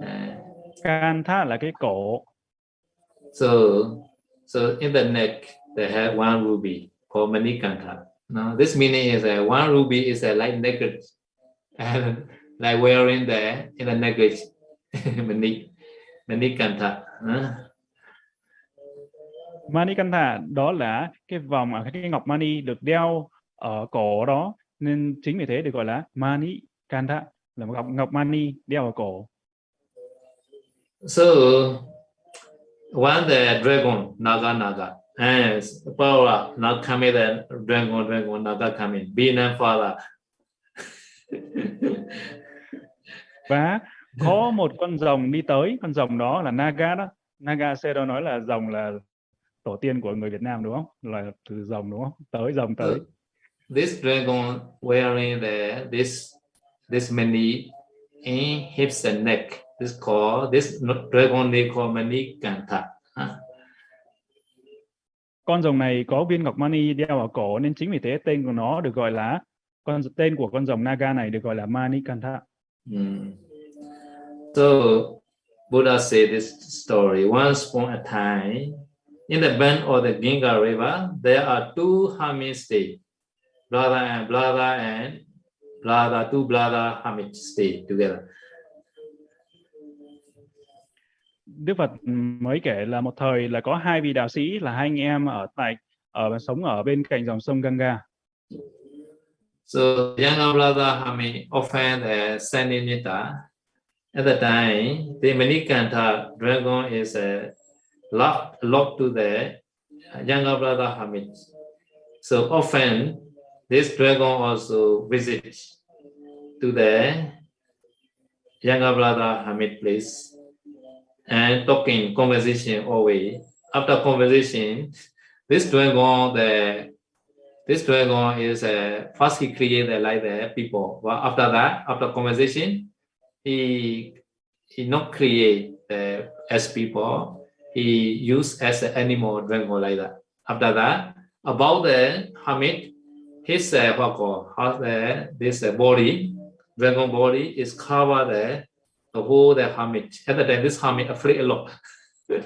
[SPEAKER 1] Uh,
[SPEAKER 2] Kantha là cái cổ.
[SPEAKER 1] So, so in the neck they have one ruby called Manikantha. Now this meaning is that one ruby is a light necklace, and like wearing the in the necklace, Manik, Manikantha. Uh.
[SPEAKER 2] Manikantha đó là cái vòng ở cái ngọc mani được đeo ở cổ đó nên chính vì thế được gọi là Manikantha là một ngọc ngọc mani đeo ở cổ.
[SPEAKER 1] So one the dragon Naga Naga and power now coming the dragon dragon Naga coming being and father.
[SPEAKER 2] Và có một con rồng đi tới, con rồng đó là Naga đó. Naga Sero nói là rồng là tổ tiên của người Việt Nam đúng không? Là từ rồng đúng không? Tới rồng tới.
[SPEAKER 1] This dragon wearing the this this many in hips and neck. This called this dragon they call Manikantha. Huh?
[SPEAKER 2] Con rồng này có viên ngọc mani đeo ở cổ nên chính vì thế tên của nó được gọi là con tên của con rồng Naga này được gọi là Manikantha.
[SPEAKER 1] Mm. So Buddha said this story. Once upon a time, in the bend of the Ginga River, there are two hermits stay, brother and brother and brother, two brother hermits stay together.
[SPEAKER 2] Đức Phật mới kể là một thời là có hai vị đạo sĩ là hai anh em ở tại ở sống ở bên cạnh dòng sông Ganga.
[SPEAKER 1] So younger brother hermit often uh, Saninita. At the time, the Manikantha dragon is uh, locked, locked to the younger brother hermit. So often, this dragon also visits to the younger brother Hamid place and talking conversation always. After conversation, this dragon, the this dragon is uh, first he created like the people. But after that, after conversation, he he not create uh, as people. He used as an animal dragon like that. After that, about the hermit, his uh, what call how the this uh, body, dragon body is covered the the whole the hermit. At the time, this hermit afraid a lot.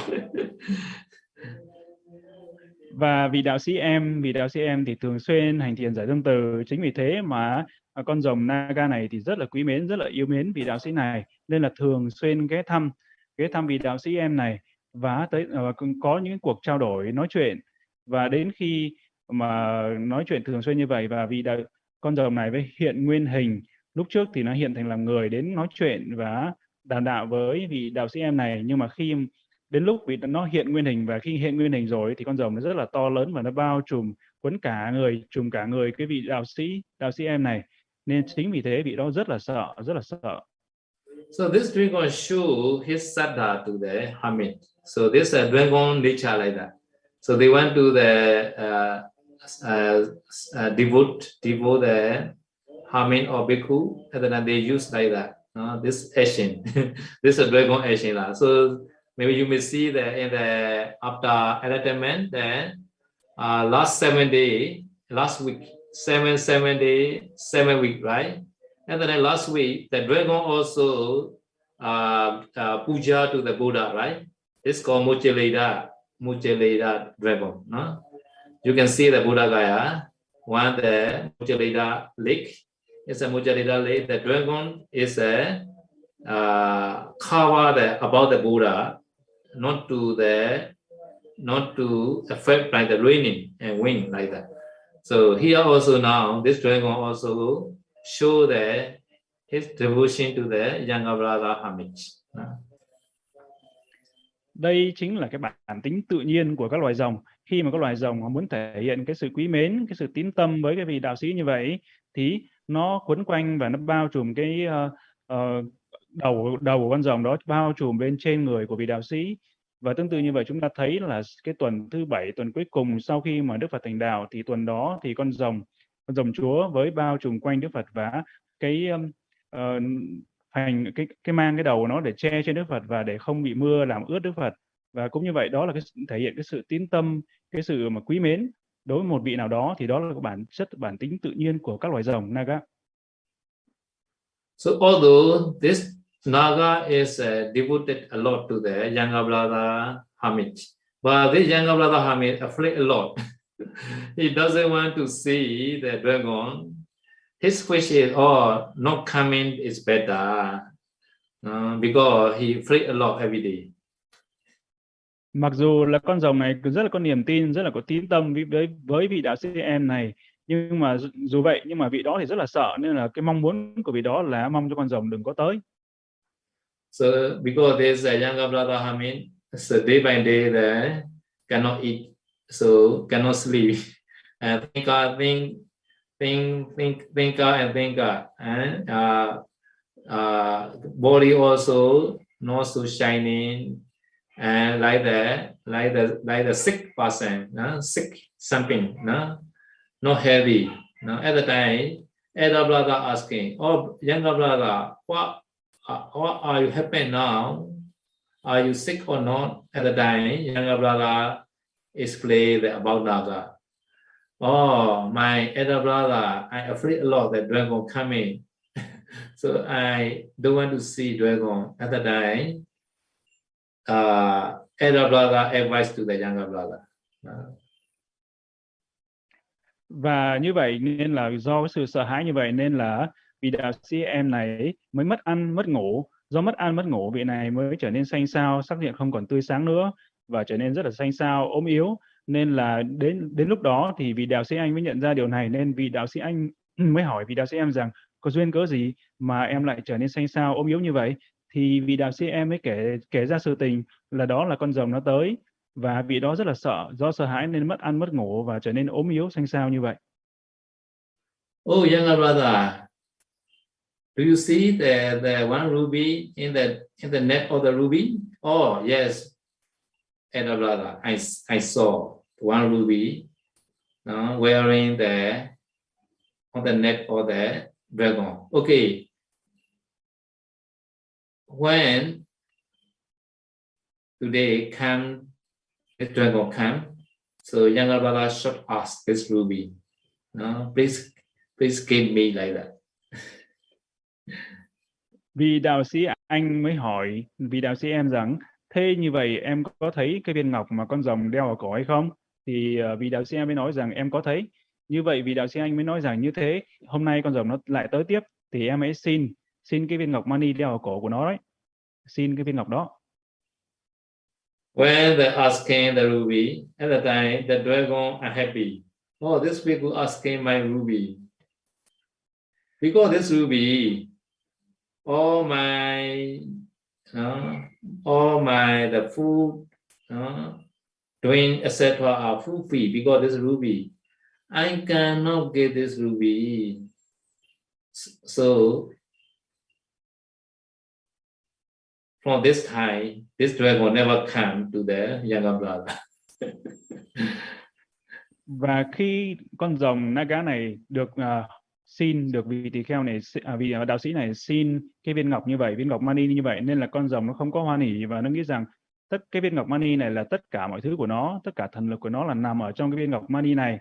[SPEAKER 2] Và vị đạo sĩ em, vị đạo sĩ em thì thường xuyên hành thiền giải tâm từ. Chính vì thế mà con rồng Naga này thì rất là quý mến, rất là yêu mến vị đạo sĩ này. Nên là thường xuyên ghé thăm, ghé thăm vị đạo sĩ em này và tới uh, có những cuộc trao đổi, nói chuyện. Và đến khi mà nói chuyện thường xuyên như vậy và vị đạo, con rồng này với hiện nguyên hình lúc trước thì nó hiện thành làm người đến nói chuyện và đàm đạo với vị đạo sĩ em này nhưng mà khi đến lúc vì nó hiện nguyên hình và khi hiện nguyên hình rồi thì con rồng nó rất là to lớn và nó bao trùm quấn cả người trùm cả người cái vị đạo sĩ đạo sĩ em này nên chính vì thế vị đó rất là sợ rất là sợ
[SPEAKER 1] So this dragon show his sadha to the hermit. So this uh, dragon nature like that. So they went to the uh, uh, uh, devote devote the hermit or bhikkhu, and then they use like that. Uh, this action, this is dragon action. lah. So maybe you may see that in the after enlightenment, then uh, last seven day, last week, seven seven day, seven week, right? And then last week, the dragon also uh, uh, puja to the Buddha, right? It's called Muchaleda, Muchaleda dragon. No? You can see the Buddha Gaya, one the Mujalida lake. It's a Mujalida lake. The dragon is a uh, cover the, about the Buddha, not to the not to affect by the raining and wind like that. So here also now this dragon also show the his devotion to the younger brother hermit.
[SPEAKER 2] đây chính là cái bản tính tự nhiên của các loài rồng khi mà các loài rồng họ muốn thể hiện cái sự quý mến cái sự tín tâm với cái vị đạo sĩ như vậy thì nó quấn quanh và nó bao trùm cái uh, uh, đầu đầu của con rồng đó bao trùm bên trên người của vị đạo sĩ. Và tương tự như vậy chúng ta thấy là cái tuần thứ bảy tuần cuối cùng sau khi mà Đức Phật thành đạo thì tuần đó thì con rồng con rồng chúa với bao trùm quanh Đức Phật và cái uh, ờ, hành cái cái mang cái đầu của nó để che trên Đức Phật và để không bị mưa làm ướt Đức Phật và cũng như vậy đó là cái thể hiện cái sự tín tâm cái sự mà quý mến đối với một vị nào đó thì đó là bản chất bản tính tự nhiên của các loài rồng naga.
[SPEAKER 1] So although this naga is uh, devoted a lot to the younger brother hermit, but this younger brother hermit afraid a lot. he doesn't want to see the dragon his wish is, oh, not coming is better uh, because he afraid a lot every day.
[SPEAKER 2] Mặc dù là con rồng này rất là có niềm tin, rất là có tín tâm với với, với vị đạo sĩ em này, nhưng mà dù vậy nhưng mà vị đó thì rất là sợ nên là cái mong muốn của vị đó là mong cho con rồng đừng có tới.
[SPEAKER 1] So because there's a younger brother Hamin so day by day they cannot eat, so cannot sleep. And think God think think think thinker and thinker and uh, uh, body also not so shining and like the like the like the sick person no? sick something no not heavy no at the time elder brother asking oh younger brother what uh, what are you happy now are you sick or not at the time younger brother explain about naga Oh, my elder brother, I afraid a lot that dragon coming. so I don't want to see dragon. At the time, uh, elder brother advice to the younger brother. Uh,
[SPEAKER 2] và như vậy nên là do cái sự sợ hãi như vậy nên là vị đạo sĩ em này mới mất ăn mất ngủ. Do mất ăn mất ngủ vị này mới trở nên xanh xao sắc diện không còn tươi sáng nữa và trở nên rất là xanh xao ốm yếu. Nên là đến đến lúc đó thì vị đạo sĩ anh mới nhận ra điều này nên vị đạo sĩ anh mới hỏi vị đạo sĩ em rằng có duyên cớ gì mà em lại trở nên xanh xao ốm yếu như vậy? Thì vị đạo sĩ em mới kể kể ra sự tình là đó là con rồng nó tới và vị đó rất là sợ do sợ hãi nên mất ăn mất ngủ và trở nên ốm yếu xanh xao như vậy.
[SPEAKER 1] Oh, younger brother, do you see the the one ruby in the in the neck of the ruby? Oh, yes, elder brother, I I saw. one ruby uh, wearing the on the neck of the dragon. Okay. When today come the dragon come, so younger brother should ask this ruby. No, please please give me like that.
[SPEAKER 2] Vì đạo sĩ anh mới hỏi vì đạo sĩ em rằng thế như vậy em có thấy cái viên ngọc mà con rồng đeo ở cổ hay không? thì uh, vì đạo sĩ em mới nói rằng em có thấy như vậy vì đạo sĩ anh mới nói rằng như thế hôm nay con rồng nó lại tới tiếp thì em hãy xin xin cái viên ngọc mani đeo ở cổ của nó đấy xin cái viên ngọc đó
[SPEAKER 1] When they asking the ruby, at the time the dragon are happy. Oh, this people asking my ruby. Because this ruby, all my, uh, all my the food, uh, doing etc. are fulfilled because this ruby. I cannot get this ruby. So from this time, this dragon never come to the younger brother.
[SPEAKER 2] và khi con rồng Naga này được uh, xin được vị tỳ kheo này à, vị à, đạo sĩ này xin cái viên ngọc như vậy viên ngọc mani như vậy nên là con rồng nó không có hoan hỉ và nó nghĩ rằng tất cái viên ngọc mani này là tất cả mọi thứ của nó tất cả thần lực của nó là nằm ở trong cái viên ngọc mani này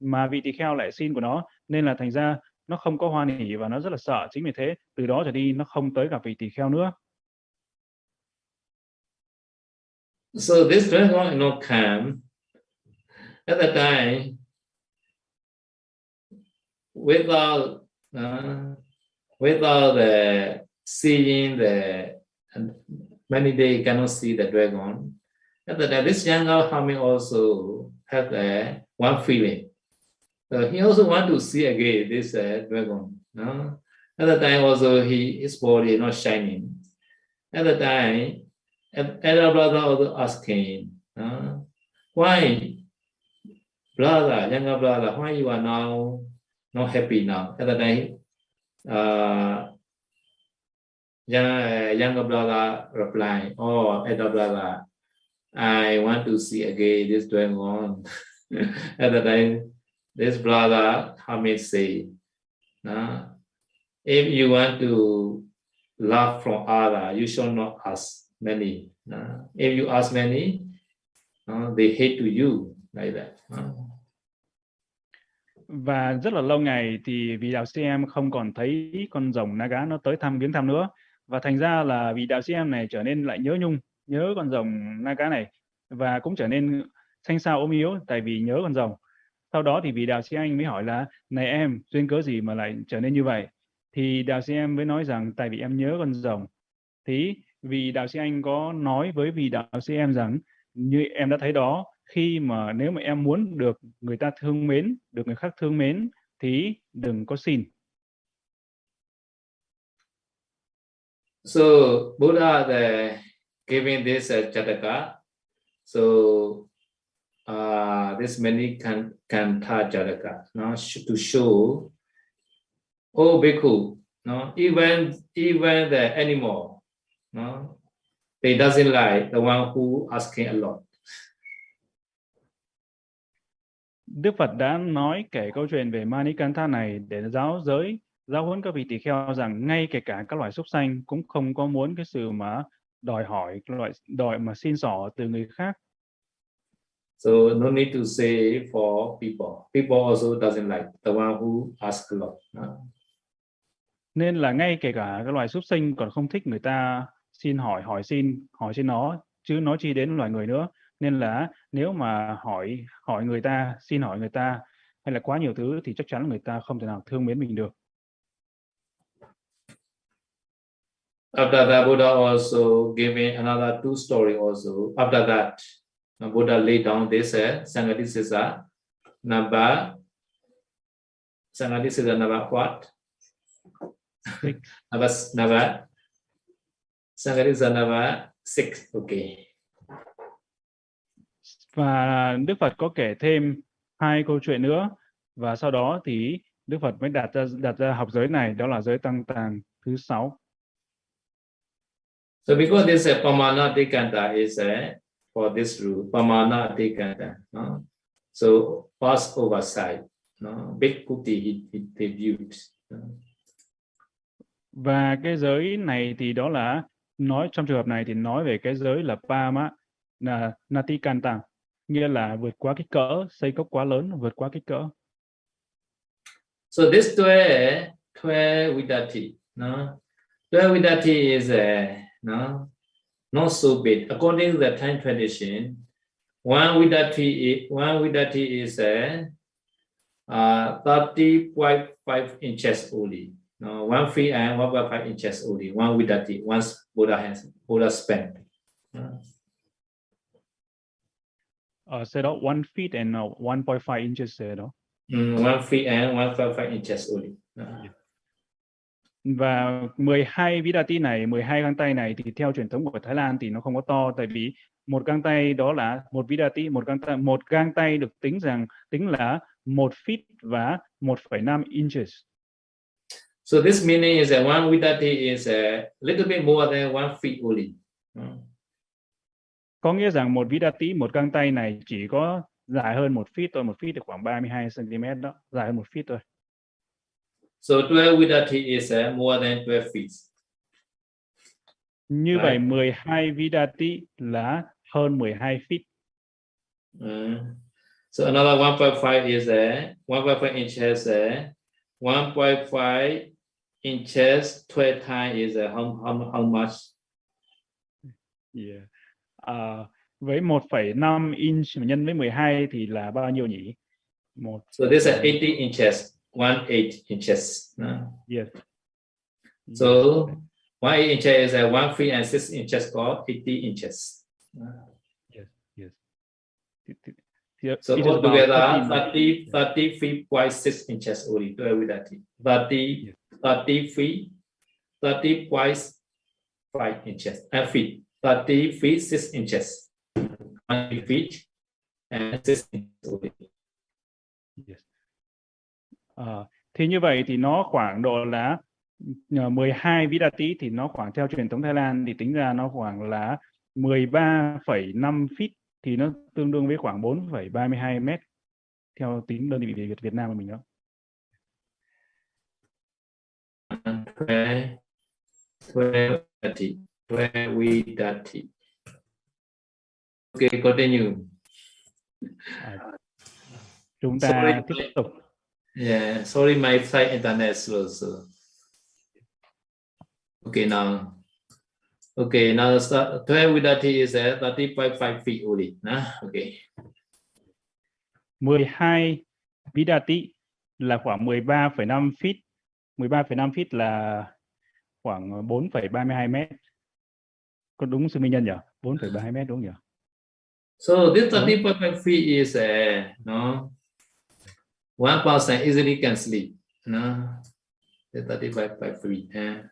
[SPEAKER 2] mà vị tỳ kheo lại xin của nó nên là thành ra nó không có hoan hỉ và nó rất là sợ chính vì thế từ đó trở đi nó không tới gặp vị tỳ kheo nữa
[SPEAKER 1] so this dragon you know came at the time without uh, without the seeing the many days cannot see the dragon at the time this younger Hami also had a one feeling so he also want to see again this uh, dragon no? at the time also he his body not shining at the time elder brother also asking uh, why? Brother younger brother why you are now not happy now. At the time, uh, à, young, younger brother replied, "Oh, elder brother, I want to see again this going on." At the time, this brother Hamid say, uh, "If you want to love from other, you shall not ask many. Uh, If you ask many, uh, they hate to you like that." Uh.
[SPEAKER 2] và rất là lâu ngày thì vị đạo sĩ em không còn thấy con rồng Naga nó tới thăm viếng thăm nữa và thành ra là vị đạo sĩ em này trở nên lại nhớ nhung nhớ con rồng Naga này và cũng trở nên xanh xao ốm yếu tại vì nhớ con rồng sau đó thì vị đạo sĩ anh mới hỏi là này em duyên cớ gì mà lại trở nên như vậy thì đạo sĩ em mới nói rằng tại vì em nhớ con rồng thì vì đạo sĩ anh có nói với vị đạo sĩ em rằng như em đã thấy đó khi mà nếu mà em muốn được người ta thương mến, được người khác thương mến thì đừng có xin.
[SPEAKER 1] So Buddha the giving this uh, Jataka. So uh, this many can kanta Jataka no, to show oh bhikkhu no even even the animal no they doesn't like the one who asking a lot
[SPEAKER 2] Đức Phật đã nói kể câu chuyện về Manikantha này để giáo giới giáo huấn các vị tỳ kheo rằng ngay kể cả các loài súc sanh cũng không có muốn cái sự mà đòi hỏi loại đòi mà xin xỏ từ người khác.
[SPEAKER 1] So no need to say for people. People also doesn't like the one who ask a lot. No?
[SPEAKER 2] Nên là ngay kể cả các loài súc sinh còn không thích người ta xin hỏi hỏi xin hỏi xin nó chứ nói chi đến loài người nữa nên là nếu mà hỏi hỏi người ta xin hỏi người ta hay là quá nhiều thứ thì chắc chắn người ta không thể nào thương mến mình được
[SPEAKER 1] After that, Buddha also gave me another two story also. After that, Buddha laid down this uh, Sangadisisa number. Sangadisisa number what? number number. Sangadisisa number six. Okay.
[SPEAKER 2] và Đức Phật có kể thêm hai câu chuyện nữa và sau đó thì Đức Phật mới đặt ra đặt ra học giới này đó là giới tăng tàng thứ sáu.
[SPEAKER 1] So because this uh, Pamana Tikanta is uh, for this rule, Pamana Tikanta, no? so pass oversight, no? big kuti he, he, he viewed. No?
[SPEAKER 2] Và cái giới này thì đó là nói trong trường hợp này thì nói về cái giới là Pama là Natikanta nghĩa là vượt quá kích cỡ xây cốc quá lớn vượt quá kích cỡ.
[SPEAKER 1] So this tuệ, tuệ vidati no Tuệ vidati is a no not so big. According to the time tradition one vidati one vidati is a uh, 30.5 inches only no, one feet and 1.5 inches only one vidati once Buddha has Buddha spent uh,
[SPEAKER 2] uh, đó one feet and uh, 1.5 inches say đó.
[SPEAKER 1] Mm, one feet and 1.5 inches only. Uh.
[SPEAKER 2] Và 12 vidati này, 12 găng tay này thì theo truyền thống của Thái Lan thì nó không có to tại vì một găng tay đó là một vidati, một găng tay, một găng tay được tính rằng tính là một feet và 1,5 inches.
[SPEAKER 1] So this meaning is that one vidati is a little bit more than one feet only. Ừ.
[SPEAKER 2] có nghĩa rằng một vidati một găng tay này chỉ có dài hơn một feet thôi một feet được khoảng 32 cm đó dài hơn một feet thôi
[SPEAKER 1] So 12 vidati is uh, more than 12 feet.
[SPEAKER 2] như
[SPEAKER 1] Right.
[SPEAKER 2] vậy 12 vidati là hơn 12 feet
[SPEAKER 1] Uh, so another 1.5 is uh, 1.5 inches. Uh, 1.5 inches 12 times is uh, how, how, how much?
[SPEAKER 2] yeah. à, với 1,5 inch mà nhân với 12 thì là bao nhiêu nhỉ một
[SPEAKER 1] So this is 80 inches, 1 8 inches. uh.
[SPEAKER 2] yes.
[SPEAKER 1] So 1 8 inches is uh, 1 feet and 6 inches called 80 inches. Uh,
[SPEAKER 2] Yes, thì- thì-
[SPEAKER 1] So altogether
[SPEAKER 2] 30
[SPEAKER 1] 30, 30 feet by 6 inches only, 12 vidati. 30,
[SPEAKER 2] Yes.
[SPEAKER 1] 30 feet, 30 by 5 inches, uh, feet, 30 feet, 6 inches. 20 feet and 6 inches only.
[SPEAKER 2] Yes. Ờ, thì như vậy thì nó khoảng độ là nhờ 12 vidati thì nó khoảng theo truyền thống Thái Lan thì tính ra nó khoảng là 13,5 feet thì nó tương đương với khoảng 4,32 mét theo tính đơn vị Việt Việt Nam của mình đó.
[SPEAKER 1] 12, 12 vidati, 12 vidati. Okay, continue.
[SPEAKER 2] À, chúng ta
[SPEAKER 1] Sorry.
[SPEAKER 2] tiếp tục.
[SPEAKER 1] Yeah, sorry, my flight internet slow. So. Okay, now. Okay, now start. 12 vidati is uh, 30.5 feet only. Nah? Okay.
[SPEAKER 2] 12 vidati là khoảng 13,5 feet. 13,5 feet là khoảng 4,32 mét. Có đúng sư Minh Nhân nhỉ? 4,32 mét đúng nhỉ?
[SPEAKER 1] So this 30.5 feet is uh, no one person easily can sleep. No, the 35.5 feet. Uh,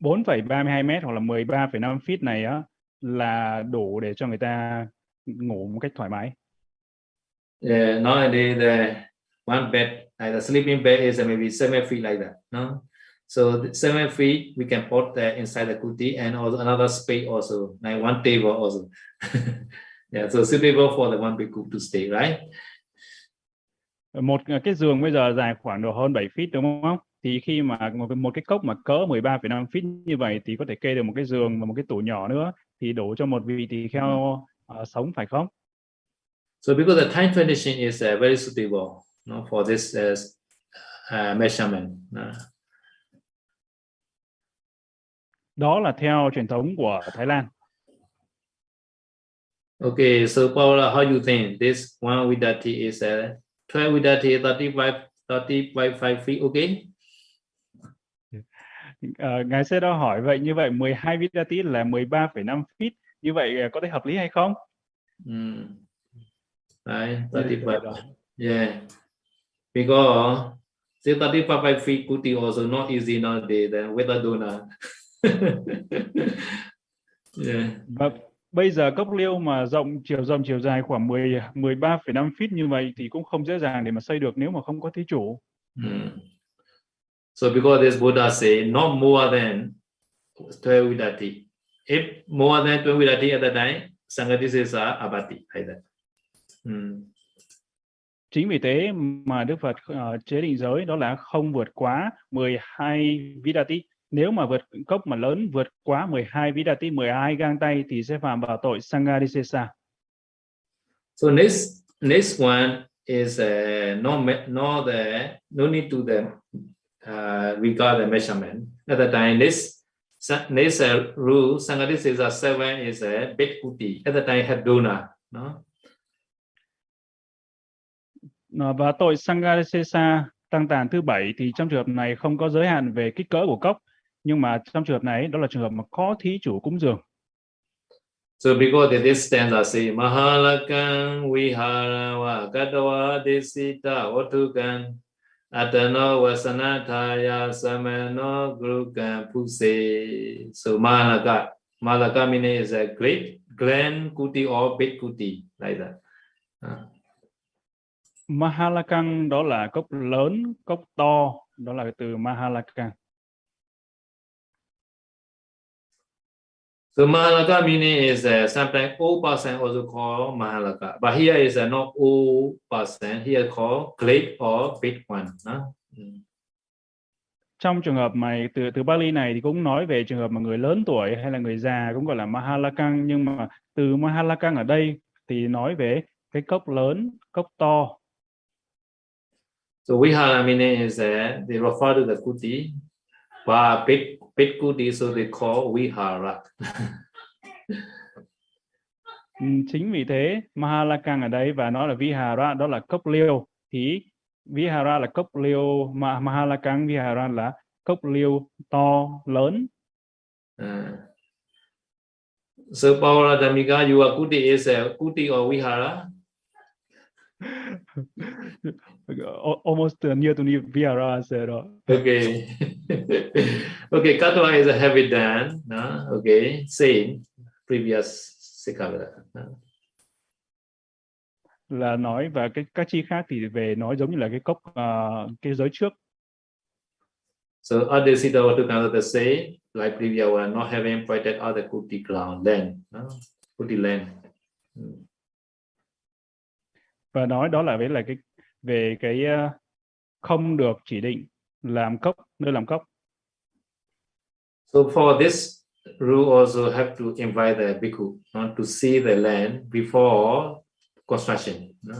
[SPEAKER 2] 4,32 mét hoặc là 13,5 feet này á là đủ để cho người ta ngủ một cách thoải mái.
[SPEAKER 1] yeah, nowadays the one bed, like the sleeping bed is maybe seven feet like that. No, so seven feet we can put uh, inside the kuti and also another space also like one table also. yeah, so suitable for the one bhikkhu to stay, right?
[SPEAKER 2] Một cái giường bây giờ dài khoảng độ hơn 7 feet đúng không? Thì khi mà một, cái- một cái cốc mà cỡ 13,5 feet như vậy thì có thể kê được một cái giường và một cái tủ nhỏ nữa thì đủ cho một vị tỳ kheo ờ, sống phải không?
[SPEAKER 1] So because the time condition is uh, very suitable no, for this uh, uh, measurement. uh.
[SPEAKER 2] Đó là theo truyền thống của Thái Lan.
[SPEAKER 1] Okay, so Paula, how you think this one vidati is uh, 12 vidati, 35, 35 feet, okay?
[SPEAKER 2] Ờ, Ngài sẽ đó hỏi vậy như vậy 12 vidati là 13,5 feet như vậy ờ, có thể hợp lý hay không?
[SPEAKER 1] Mm. Right,
[SPEAKER 2] Như vậy
[SPEAKER 1] 35.
[SPEAKER 2] đó.
[SPEAKER 1] Yeah. Because say 35 feet kuti also not easy nowadays, then weather donor. yeah.
[SPEAKER 2] Và bây giờ cốc liêu mà rộng chiều rộng chiều dài khoảng 10 13,5 feet như vậy thì cũng không dễ dàng để mà xây được nếu mà không có thí chủ.
[SPEAKER 1] Mm. So because this Buddha say not more than 12 vidati. If more than 12 vidati at the time, Sangatisesa abati like that. Mm.
[SPEAKER 2] Chính vì thế mà Đức Phật ờ, chế định giới đó là không vượt quá 12 vidati. Nếu mà vượt cốc mà lớn vượt quá 12 vidati, 12 gang tay thì sẽ phạm vào tội Sangadisesa.
[SPEAKER 1] So next next one is uh, no no the no need to the uh, regard the measurement. At the time, this next uh, rule Sangatisesa seven is a bit kuti. At the time had dona. No.
[SPEAKER 2] Ờ, Và tội Sangadisesa tăng tàn thứ bảy thì trong trường hợp này không có giới hạn về kích cỡ của cốc. Nhưng mà trong trường hợp này đó là trường hợp mà có thí chủ cúng dường.
[SPEAKER 1] So because the this stanza say Mahalakam Viharawa Kadawa Desita Otukan Atano Vasanataya Samano Gurukan Puse. So Malaka Malaka meaning is a great grand kuti or big kuti like that. Ah. Uh,
[SPEAKER 2] Mahalakang đó là cốc lớn, cốc to, đó là từ Mahalakang.
[SPEAKER 1] So Mahalaka meaning is uh, sometimes old person also called Mahalaka, but here is uh, not old person. Here called great or big one. Huh? Mm.
[SPEAKER 2] trong trường hợp mà từ từ Bali này thì cũng nói về trường hợp mà người lớn tuổi hay là người già cũng gọi là Mahalakang nhưng mà từ Mahalakang ở đây thì nói về cái cốc lớn, cốc to.
[SPEAKER 1] So Vihara meaning is uh, they refer to the kuti, but big big kuti so they call Vihara.
[SPEAKER 2] Chính vì thế Mahalakang ở đây và nó là Vihara đó là cốc liêu thì Vihara là cốc liêu mà Mahalakang Vihara là cốc liêu to lớn.
[SPEAKER 1] Uh, so Paula Damika, your kuti is a kuti or Vihara?
[SPEAKER 2] Al- Almost uh, near to Vihara said uh,
[SPEAKER 1] Okay. okay, Katwa is a heavy dan. No? Okay, same previous Sikavada. no?
[SPEAKER 2] là nói và cái các chi khác thì về nói giống như là cái cốc ờ, cái giới trước
[SPEAKER 1] So Adesita Vatukan the same, like previous one, not having pointed out the kuti ground land. No? Kuti land.
[SPEAKER 2] Và nói đó là với là cái về cái ờ, không được chỉ định làm cốc nơi làm cốc
[SPEAKER 1] So for this rule also have to invite the bhikkhu not to see the land before construction. no?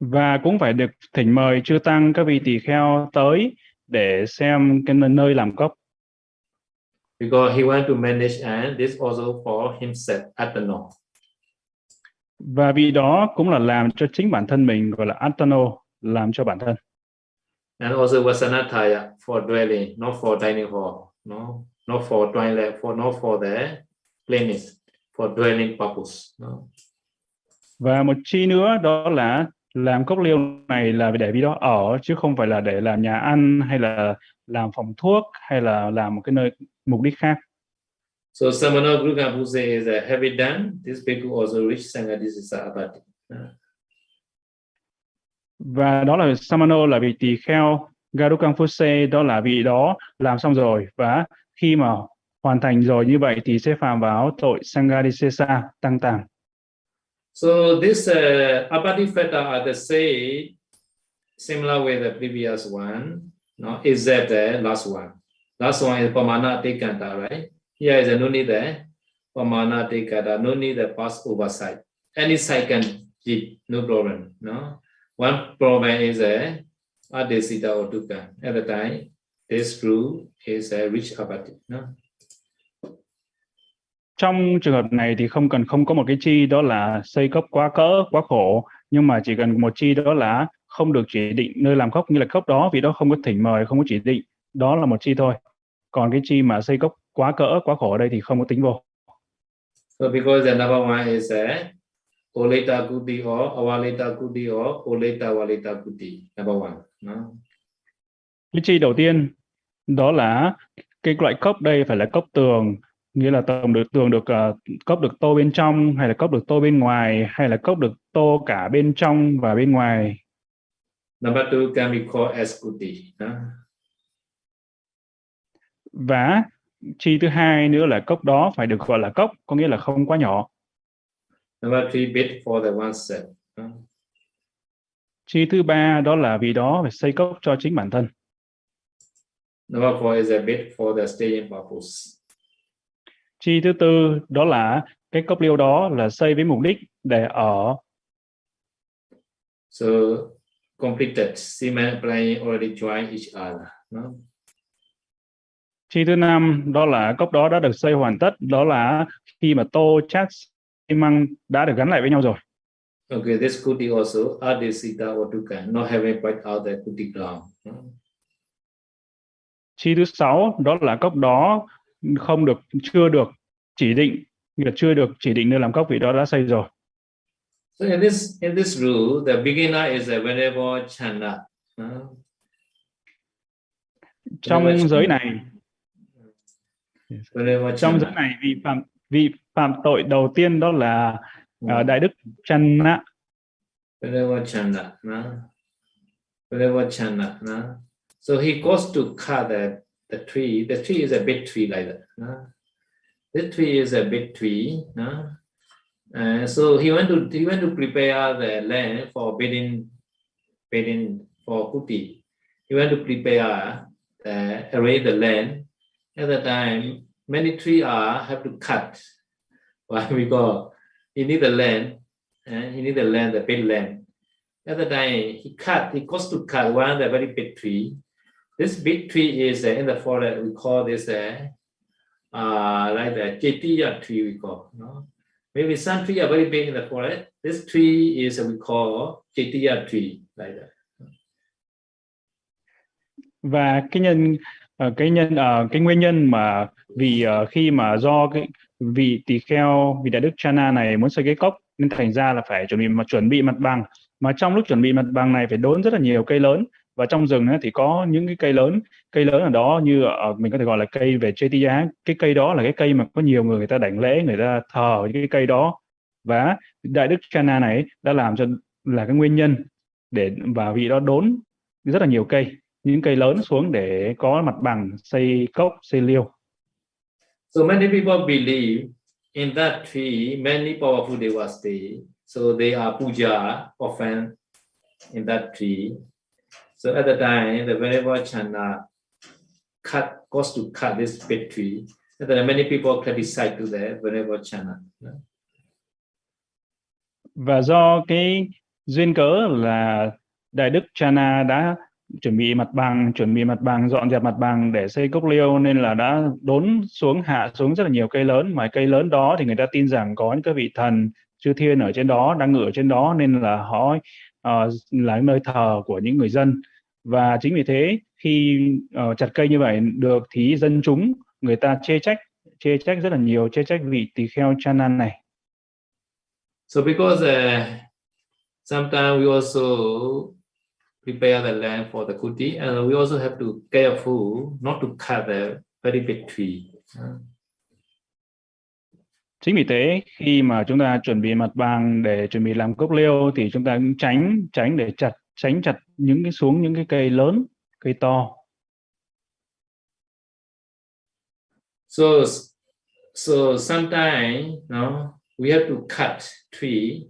[SPEAKER 2] và cũng phải được thỉnh mời chư tăng các vị tỳ kheo tới để xem cái nơi làm cốc
[SPEAKER 1] Because he want to manage and this also for himself at the north.
[SPEAKER 2] Và vì đó cũng là làm cho chính bản thân mình gọi là atano làm cho bản thân
[SPEAKER 1] And also Vasanataya for dwelling, not for dining hall, no, not for toilet, for not for the plainest, for dwelling purpose. No.
[SPEAKER 2] và một chi nữa đó là làm cốc liêu này là để vì đó ở chứ không phải là để làm nhà ăn hay là làm phòng thuốc hay là làm một cái nơi mục đích khác
[SPEAKER 1] So Samana Guru Puse is a heavy done. This bhikkhu also rich Sangha, this is a abati.
[SPEAKER 2] và đó là Samano là vị tỳ kheo Garukang Phuse đó là vị đó làm xong rồi và khi mà hoàn thành rồi như vậy thì sẽ phạm vào tội Sanghadisesa tăng tàng
[SPEAKER 1] So this uh, abati feta are the same, similar with the previous one, no, except the last one. Last one is pamana tikanta, right? Here is a no need there. pamana tikanta, no need the pass oversight. Any site can keep, no problem, no? One problem is a adesita or dukkha. At the time, this rule is eh, a rich abati, no?
[SPEAKER 2] trong trường hợp này thì không cần không có một cái chi đó là xây cốc quá cỡ quá khổ nhưng mà chỉ cần một chi đó là không được chỉ định nơi làm cốc như là cốc đó vì đó không có thỉnh mời không có chỉ định đó là một chi thôi còn cái chi mà xây cốc quá cỡ quá khổ ở đây thì không có tính vô
[SPEAKER 1] So because the number one is a Oleta Kuti or Avaleta Kuti or Oleta Valeta Kuti, number one. No?
[SPEAKER 2] cái chi đầu tiên đó là cái loại cốc đây phải là cốc tường nghĩa là tường được tường được ờ, cốc được tô bên trong hay là cốc được tô bên ngoài hay là cốc được tô cả bên trong và bên ngoài
[SPEAKER 1] Number two can be called as Kuti. No?
[SPEAKER 2] và chi thứ hai nữa là cốc đó phải được gọi là cốc có nghĩa là không quá nhỏ
[SPEAKER 1] Number three, bid for the one set. No?
[SPEAKER 2] chi thứ ba đó là vì đó phải xây cốc cho chính bản thân
[SPEAKER 1] Number four is a bid for the staying purpose.
[SPEAKER 2] chi thứ tư đó là cái cốc liêu đó là xây với mục đích để ở
[SPEAKER 1] So completed, cement planning already join each other. No?
[SPEAKER 2] Chi thứ năm đó là cốc đó đã được xây hoàn tất đó là khi mà tô chát xi măng đã được gắn lại với nhau rồi
[SPEAKER 1] Okay, this Kuti also, Adesita or Dukkha, not having point out the Kuti ground.
[SPEAKER 2] Chi thứ sáu đó là cốc đó không được chưa được chỉ định chưa được chỉ định nơi làm cốc vì đó đã xây rồi
[SPEAKER 1] So in this in this rule, the beginner is a venerable chanda. no?
[SPEAKER 2] trong giới này trong giới này vị phạm vị phạm tội đầu tiên đó là ờ, đại đức Channa.
[SPEAKER 1] No? So he goes to cut the, the tree. The tree is a big tree like that. No? this tree is a big tree. No? Uh, so he went to he went to prepare the land for building building for kuti. He went to prepare uh, array the land. At the time, many trees are have to cut. Why we go, he need the land, and he need the land, the big land. At the time, he cut. He cost to cut one the very big tree. This big tree is uh, in the forest. We call this uh, uh, like the jetiya tree. We call. No? Maybe some tree are very big in the forest. This tree is uh, we call jetiya tree like that.
[SPEAKER 2] và nhân Ờ, cái nhân uh, cái nguyên nhân mà vì uh, khi mà do cái vị tỳ kheo vị đại đức Chana này muốn xây cái cốc nên thành ra là phải chuẩn bị mà chuẩn bị mặt bằng. Mà trong lúc chuẩn bị mặt bằng này phải đốn rất là nhiều cây lớn. Và trong rừng ấy, thì có những cái cây lớn cây lớn ở đó như ở mình có thể gọi là cây về Chetiya cái cây đó là cái cây mà có nhiều người người ta đảnh lễ người ta thờ cái cây đó. Và đại đức Chana này đã làm cho là cái nguyên nhân để và vị đó đốn rất là nhiều cây những cây lớn xuống để có mặt bằng xây cốc xây liêu
[SPEAKER 1] So many people believe in that tree, many powerful devas stay. So they are puja often in that tree. So at the time, the Venerable Chana cut, goes to cut this big tree. And then many people criticize to the Venerable Chana.
[SPEAKER 2] và do cái duyên cớ là đại đức Chana đã chuẩn bị mặt bằng chuẩn bị mặt bằng dọn dẹp mặt bằng để xây cốc liêu nên là đã đốn xuống hạ xuống rất là nhiều cây lớn. Mà cây lớn đó thì người ta tin rằng có những cái vị thần chư thiên ở trên đó đang ngự ở trên đó nên là họ uh, là nơi thờ của những người dân. Và chính vì thế khi uh, chặt cây như vậy được thì dân chúng người ta chê trách chê trách rất là nhiều chê trách vị tỳ kheo chanan này.
[SPEAKER 1] So because uh, sometimes we also prepare the land for the kuti, and we also have to careful not to cut the very big tree.
[SPEAKER 2] Chính vì thế khi mà chúng ta chuẩn bị mặt bằng để chuẩn bị làm cốc liêu thì chúng ta cũng tránh tránh để chặt tránh chặt những cái xuống những cái cây lớn, cây to.
[SPEAKER 1] So so sometimes no, we have to cut tree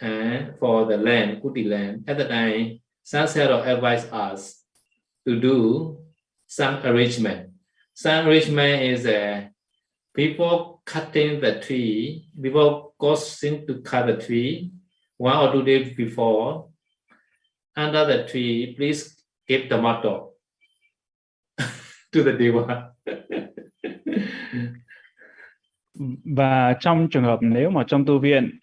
[SPEAKER 1] and for the land, kuti land. At the time, Sansero advised us to do some arrangement. Some arrangement is uh, before cutting the tree, before causing to cut the tree, one or two days before, under the tree, please give tomato to the deva.
[SPEAKER 2] Và trong trường hợp nếu mà trong tu viện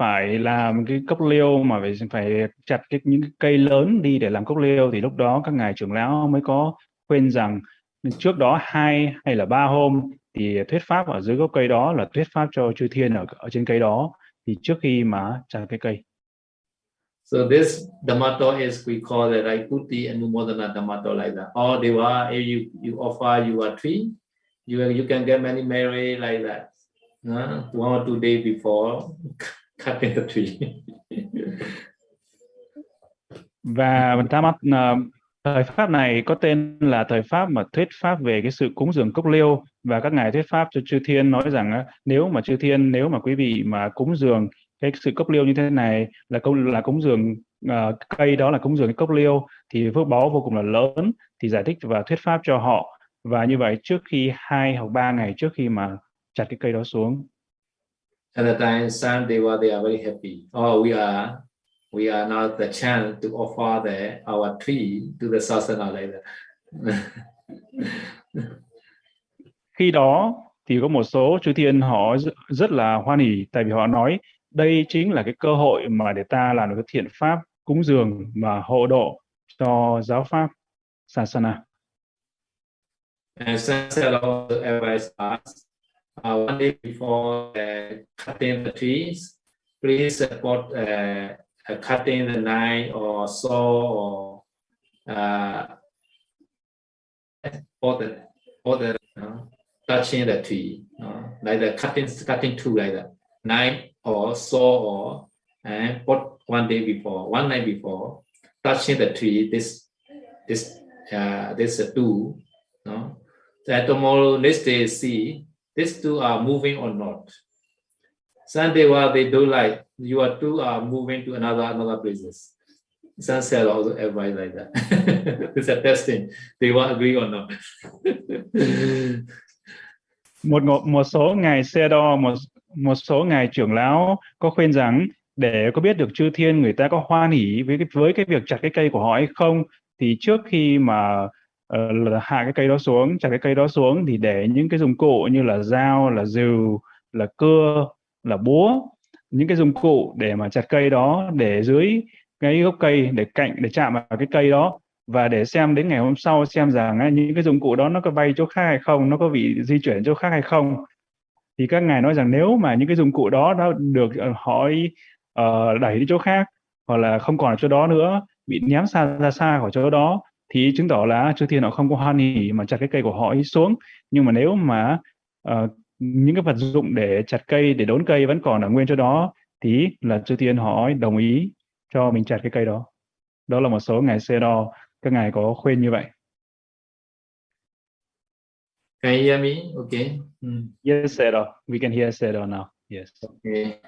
[SPEAKER 2] phải làm cái cốc liêu mà phải phải chặt cái những cái cây lớn đi để làm cốc liêu thì lúc đó các ngài trưởng lão mới có khuyên rằng trước đó hai hay là ba hôm thì thuyết pháp ở dưới gốc cây đó là thuyết pháp cho chư thiên ở ở trên cây đó thì trước khi mà chặt cái cây.
[SPEAKER 1] So this Dhammato is we call the like Kuti and Numodana Dhammato like that. Or Deva, if you you offer you a tree, you you can get many merit like that. Uh, one or two days before cutting the thủy.
[SPEAKER 2] Và ta mắc uh, thời pháp này có tên là thời pháp mà thuyết pháp về cái sự cúng dường cốc liêu. Và các ngài thuyết pháp cho chư thiên nói rằng uh, nếu mà chư thiên nếu mà quý vị mà cúng dường cái sự cốc liêu như thế này là công là cúng dường uh, cây đó là cúng dường cái cốc liêu thì phước báo vô cùng là lớn thì giải thích và thuyết pháp cho họ. Và như vậy trước khi hai hoặc ba ngày trước khi mà chặt cái cây đó xuống
[SPEAKER 1] At the time, some Deva, they are very happy. Oh, we are we are now the chance to offer the our tree to the sasana like that.
[SPEAKER 2] khi đó thì có một số chư thiên họ rất là hoan hỉ tại vì họ nói đây chính là cái cơ hội mà để ta làm được cái thiện pháp cúng dường và hộ độ cho giáo pháp sasana.
[SPEAKER 1] And Sansa also advised us uh, one day before uh, cutting the trees, please support uh, uh, cutting the knife or saw or uh, or the or the uh, touching the tree, uh, like the cutting cutting tool like that, knife or saw or and put one day before, one night before, touching the tree. This this uh, this uh, tool, no. So tomorrow next day see these two are moving or not. Some Deva they do like, you are two are moving to another another places. Sunset also advise like that. it's a testing. They will agree or not.
[SPEAKER 2] một ngộ- một số ngài xe đo, một một số ngài trưởng lão có khuyên rằng, để có biết được chư thiên người ta có hoan hỉ với cái với cái việc chặt cái cây của họ hay không, thì trước khi mà uh, hạ cái cây đó xuống chặt cái cây đó xuống thì để những cái dụng cụ như là dao là rìu là cưa là búa những cái dụng cụ để mà chặt cây đó để dưới cái gốc cây để cạnh để chạm vào cái cây đó và để xem đến ngày hôm sau xem rằng ấy, những cái dụng cụ đó nó có bay chỗ khác hay không nó có bị di chuyển chỗ khác hay không. Thì các ngài nói rằng nếu mà những cái dụng cụ đó đã được ờ, hỏi họ đẩy đi chỗ khác hoặc là không còn ở chỗ đó nữa bị ném xa ra xa khỏi chỗ đó thì chứng tỏ là chư thiên họ không có hoan hỉ mà chặt cái cây của họ ấy xuống nhưng mà nếu mà ờ, những cái vật dụng để chặt cây để đốn cây vẫn còn ở nguyên chỗ đó thì là chư thiên họ đồng ý cho mình chặt cái cây đó đó là một số ngài xe đo các ngài có khuyên như vậy
[SPEAKER 1] Can you hear me? Okay. Hmm.
[SPEAKER 2] yes Sedo. we can hear Sedo now yes
[SPEAKER 1] Okay.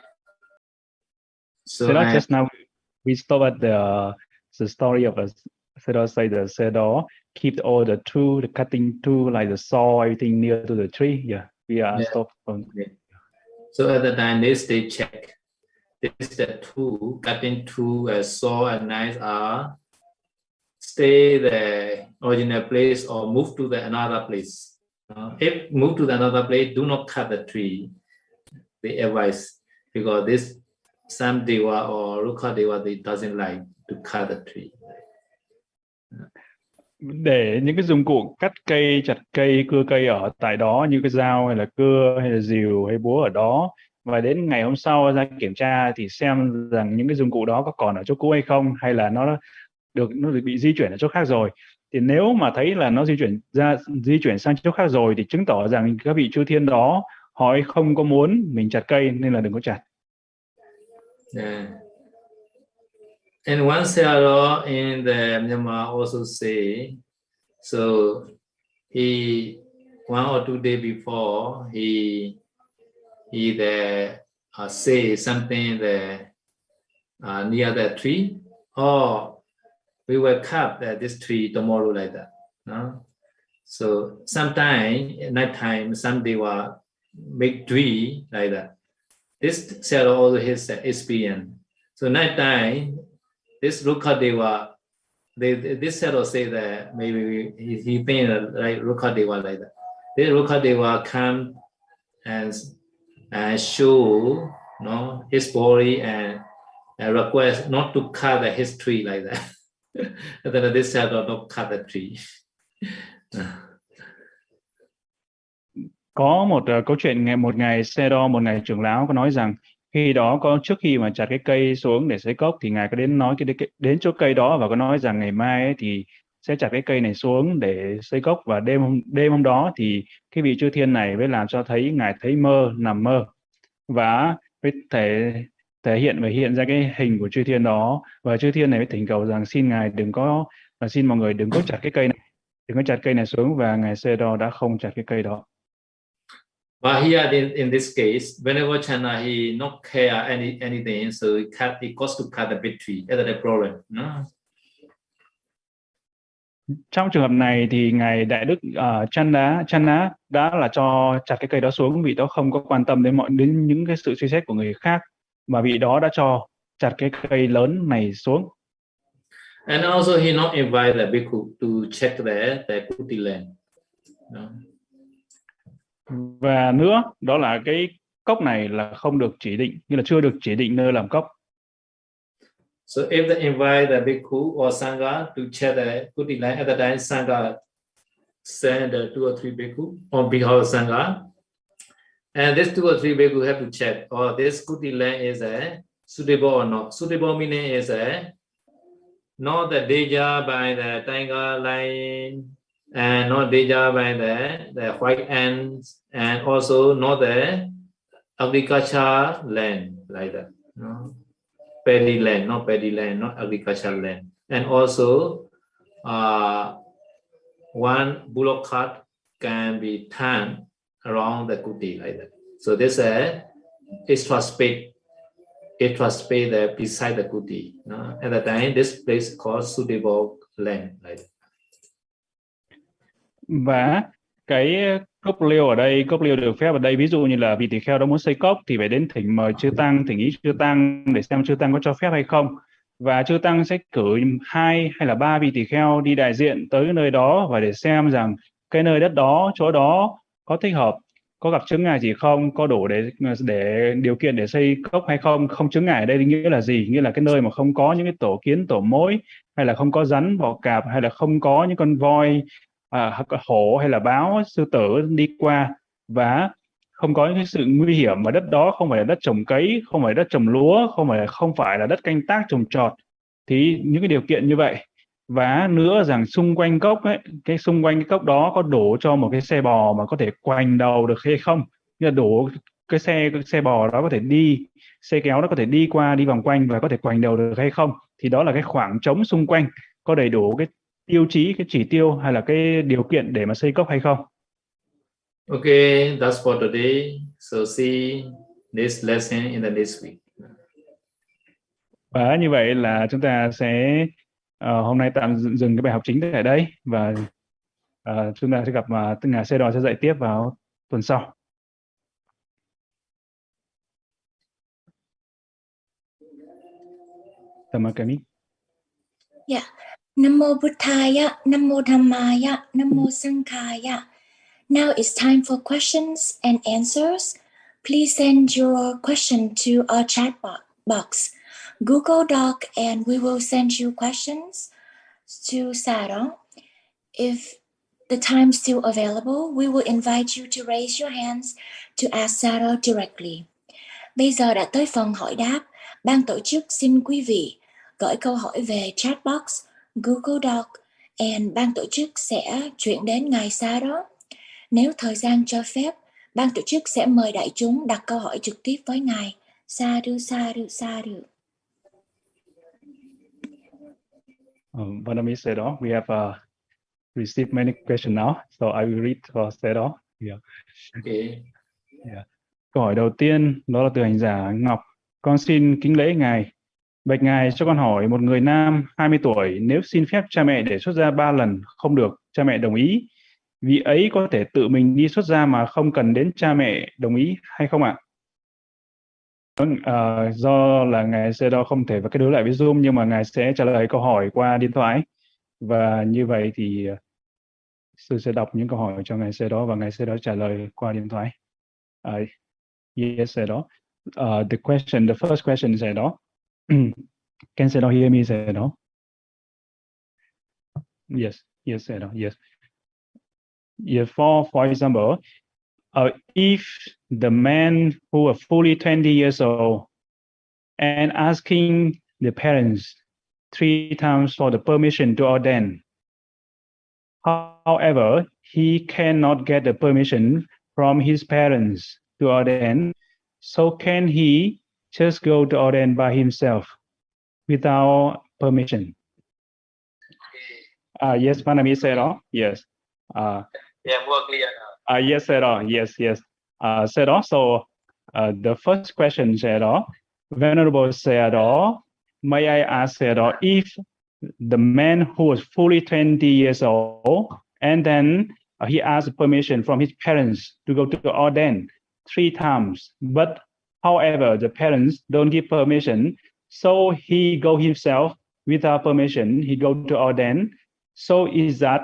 [SPEAKER 1] So
[SPEAKER 2] not
[SPEAKER 1] I-
[SPEAKER 2] just now we stop at the the story of a Sedo say the Sedo keep all the tool, the cutting tool like the saw, everything near to the tree. Yeah, we are
[SPEAKER 1] Yeah.
[SPEAKER 2] stop on
[SPEAKER 1] So at the time, they check. This the tool, cutting tool, a saw, and knife are stay the original place or move to the another place. Uh, if move to the another place, do not cut the tree. They advise because this some deva or Ruka deva they doesn't like to cut the tree.
[SPEAKER 2] Để những cái dụng cụ cắt cây, chặt cây, cưa cây ở tại đó như cái dao hay là cưa hay là rìu hay búa ở đó. Và đến ngày hôm sau ra kiểm tra thì xem rằng những cái dụng cụ đó có còn ở chỗ cũ hay không hay là nó được nó được bị di chuyển ở chỗ khác rồi. Thì nếu mà thấy là nó di chuyển ra di chuyển sang chỗ khác rồi thì chứng tỏ rằng các vị chư thiên đó họ không có muốn mình chặt cây nên là đừng có chặt.
[SPEAKER 1] Yeah. And one seller in the Myanmar also say, so he one or two day before he he the uh, say something the uh, near the tree, or we will cut the, this tree tomorrow like that. No? So sometime night time, some they will make tree like that this seller also uh, experience. So night time, this Rukadeva, they, this seller say that maybe he, he think like Rukadeva like that. This Rukadeva come and, and show no his body and, and request not to cut the, his tree like that. and then this seller not cut the tree.
[SPEAKER 2] có một uh, câu chuyện ngày một ngày xe đo một ngày trưởng lão có nói rằng khi đó có trước khi mà chặt cái cây xuống để xây cốc thì ngài có đến nói cái đến chỗ cây đó và có nói rằng ngày mai ấy, thì sẽ chặt cái cây này xuống để xây cốc và đêm hôm đêm hôm đó thì cái vị chư thiên này mới làm cho thấy ngài thấy mơ nằm mơ. Và mới thể thể hiện và hiện ra cái hình của chư thiên đó. Và chư thiên này mới thỉnh cầu rằng xin ngài đừng có và xin mọi người đừng có chặt cái cây này đừng có chặt cây này xuống và ngài Sê Đo đã không chặt cái cây đó.
[SPEAKER 1] But here in, in this case, whenever China he not care any anything, so he cut he goes to cut the big tree. That's the problem. No?
[SPEAKER 2] trong trường hợp này thì ngài đại đức uh, chăn đá đã là cho chặt cái cây đó xuống vị đó không có quan tâm đến mọi đến những cái sự suy xét của người khác mà vị đó đã cho chặt cái cây lớn này xuống
[SPEAKER 1] And also he not invite the bhikkhu to check the the kuti land. No?
[SPEAKER 2] Và nữa đó là cái cốc này là không được chỉ định như là chưa được chỉ định nơi làm cốc
[SPEAKER 1] So if they invite the bhikkhu or sangha to check the kuti line at the time sangha send the two or three bhikkhu on behalf of sangha, and this two or three bhikkhu have to check, oh, this kuti line is a suitable or not. Suitable meaning is a not the danger by the tiger line and not danger by the, the white ants and also not the agriculture land like that. No? Paddy land, not paddy land, not agriculture land. And also uh, one bullock cart can be turned around the kuti like that. So there's a extra space, extra space there beside the kuti. No? At the time, this place called suitable land like that.
[SPEAKER 2] Và cái ờ, cốc liêu ở đây, cốc liêu được phép ở đây, ví dụ như là vị tỳ kheo đó muốn xây cốc thì phải đến thỉnh mời chư tăng, thỉnh ý chư tăng để xem chư tăng có cho phép hay không. Và chư tăng sẽ cử hai hay là ba vị tỳ kheo đi đại diện tới nơi đó và để xem rằng cái nơi đất đó, chỗ đó có thích hợp, có gặp chứng ngại gì không, có đủ để để điều kiện để xây cốc hay không. Không chứng ngại ở đây nghĩa là gì? Nghĩa là cái nơi mà không có những cái tổ kiến, tổ mối hay là không có rắn, bọ cạp hay là không có những con voi à, hổ hay là báo sư tử đi qua và không có những sự nguy hiểm và đất đó không phải là đất trồng cấy không phải đất trồng lúa không phải không phải là đất canh tác trồng trọt thì những cái điều kiện như vậy. Và nữa rằng xung quanh cốc ấy cái xung quanh cái cốc đó có đủ cho một cái xe bò mà có thể quành đầu được hay không? Như là đủ cái xe cái xe bò đó có thể đi xe kéo nó có thể đi qua đi vòng quanh và có thể quành đầu được hay không? Thì đó là cái khoảng trống xung quanh có đầy đủ cái tiêu chí cái chỉ tiêu hay là cái điều kiện để mà xây cốc hay không
[SPEAKER 1] Okay, that's for today. So see this lesson in the next week.
[SPEAKER 2] và như vậy là chúng ta sẽ uh, hôm nay tạm dừng, cái bài học chính tại đây và uh, chúng ta sẽ gặp mà uh, ngài xe đò sẽ dạy tiếp vào tuần sau Tamakami.
[SPEAKER 3] Yeah. Nam mô Buddhaya, Nam mô Dhammaya, Nam mô Sankhaya. Now it's time for questions and answers. Please send your question to our chat box, Google Doc, and we will send you questions to Sarah. If the time's still available, we will invite you to raise your hands to ask Sarah directly. Bây giờ đã tới phần hỏi đáp. Ban tổ chức xin quý vị gửi câu hỏi về chat box Google Doc and ban tổ chức sẽ chuyển đến ngài xa đó. Nếu thời gian cho phép, ban tổ chức sẽ mời đại chúng đặt câu hỏi trực tiếp với ngài. Sa du sa du sa du.
[SPEAKER 2] Um, Vanami said, "Oh, we have uh, received many questions now, so I will read for said, oh, yeah.
[SPEAKER 1] Okay.
[SPEAKER 2] Câu hỏi đầu tiên đó là từ hành giả Ngọc. Con xin kính lễ ngài. Bạch ngài cho con hỏi một người nam 20 tuổi nếu xin phép cha mẹ để xuất gia ba lần không được, cha mẹ đồng ý. Vị ấy có thể tự mình đi xuất gia mà không cần đến cha mẹ đồng ý hay không ạ? À, do là ngài sẽ đó không thể và kết nối lại với Zoom nhưng mà ngài sẽ trả lời câu hỏi qua điện thoại và như vậy thì ờ, sư sẽ đọc những câu hỏi cho ngài sẽ đó và ngài sẽ đó trả lời qua điện thoại. Uh, yes, sẽ đó. Uh, the question, the first question is đó. Can say hear me say no? Yes, yes, say no, yes. Yeah, for for example, uh, if the man who are fully 20 years old and asking the parents three times for the permission to ordain. However, he cannot get the permission from his parents to ordain. So can he just go to ordain by himself without permission? Uh, yes, Panami said all. Yes. Uh,
[SPEAKER 1] Yeah, more clear now.
[SPEAKER 2] uh, yes, said all. Yes, yes. Uh, said also, uh, the first question said all. Venerable said all. May I ask said all if the man who was fully 20 years old and then he asked permission from his parents to go to ordain three times, but however the parents don't give permission, so he go himself without permission. He go to ordain. So is that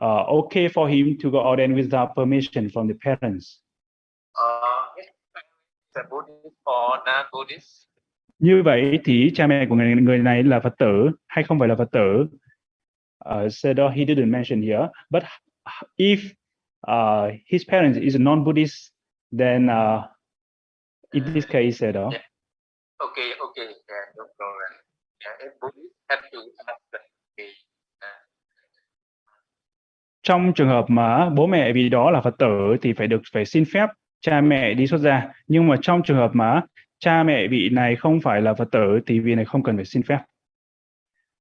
[SPEAKER 2] uh, okay for him to go ordain without permission from the parents?
[SPEAKER 1] Uh, Buddhist or non-Buddhist?
[SPEAKER 2] Như vậy thì cha mẹ của người, người này là Phật tử hay không phải là Phật tử? Uh, oh, he didn't mention here, but if uh, his parents is non-Buddhist, then uh, in this case, said oh,
[SPEAKER 1] Yeah. Okay, okay, yeah, no problem. Yeah, if Buddhist have to ask the
[SPEAKER 2] trong trường hợp mà bố mẹ vì đó là Phật tử thì phải được phải xin phép cha mẹ đi xuất gia. Nhưng mà trong trường hợp mà cha mẹ vị này không phải là Phật tử thì vị này không cần phải xin phép.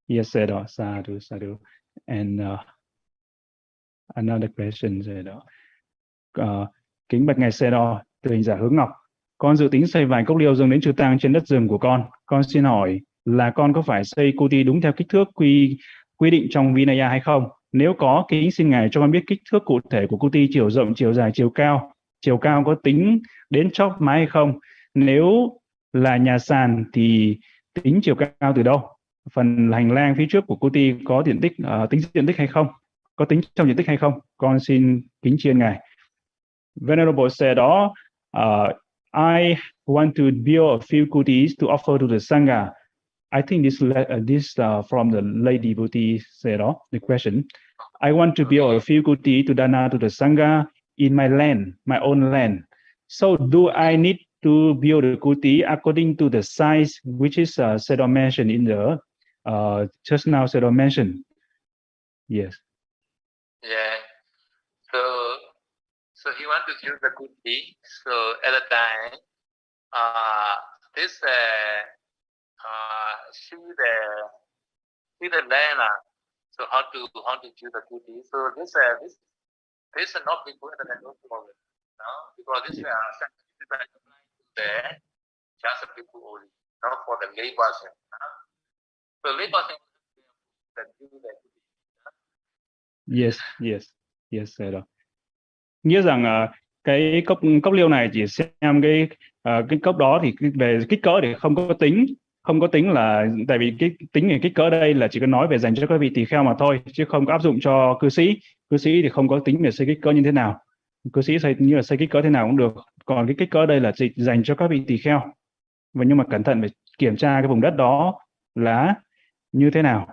[SPEAKER 2] Yes, said oh, sadhu, sadhu. And uh, another question said oh, uh, kính bạch ngài xe đo từ hình giả hướng ngọc con dự tính xây vài cốc liêu dâng đến chư tăng trên đất rừng của con. Con xin hỏi là con có phải xây kuti đúng theo kích thước quy quy định trong Vinaya hay không? Nếu có kính xin ngài cho con biết kích thước cụ thể của kuti chiều rộng chiều dài chiều cao. Chiều cao có tính đến chóp mái hay không? Nếu là nhà sàn thì tính chiều cao từ đâu? Phần hành lang phía trước của kuti có diện tích uh, tính diện tích hay không? Có tính trong diện tích hay không? Con xin kính chiên ngài. Venerable said đó uh, I want to build a few kutis to offer to the sangha. I think this uh, this uh, from the lady devotee said oh, the question I want to build a few kuti to dana to the sangha in my land my own land. So do I need to build a kuti according to the size which is uh, said or mentioned in the uh, just now said or mentioned? Yes.
[SPEAKER 1] Yeah. So he want to give the good deed. So at the time, uh, this uh, uh, see the see the. Uh, so how to how to do the good deed. So this uh, this this is not word and no problem. No, because this uh, is to the just people only, not for the lay person. Uh. So lay person can do the good deed.
[SPEAKER 2] Yes, yes, yes, sir. Nghĩa rằng uh, cái cốc cốc liêu này chỉ xem cái uh, cái cốc đó thì về kích cỡ thì không có tính. Không có tính là tại vì cái tính về kích cỡ đây là chỉ có nói về dành cho các vị tỳ kheo mà thôi chứ không có áp dụng cho cư sĩ. Cư sĩ thì không có tính về xây kích cỡ như thế nào. Cư sĩ xây như là xây kích cỡ thế nào cũng được. Còn cái kích cỡ đây là chỉ dành cho các vị tỳ kheo. Và nhưng mà cẩn thận phải kiểm tra cái vùng đất đó là như thế nào.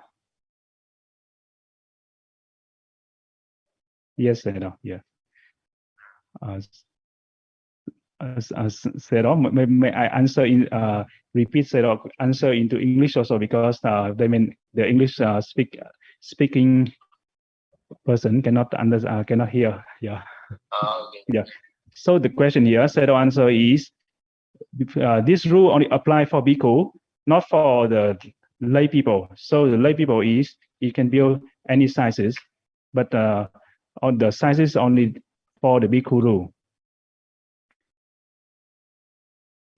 [SPEAKER 2] Yes, sir, Yeah. Uh, uh, uh, Sarah, may, may I answer in uh, repeat Sarah answer into English also because uh, they mean the English uh, speak speaking person cannot under uh, cannot hear. Yeah.
[SPEAKER 1] Oh, okay.
[SPEAKER 2] So the question here, Sarah answer is uh, this rule only apply for bhikkhu, not for the lay people. So the lay people is you can build any sizes, but uh, on the sizes only for the bhikkhuru?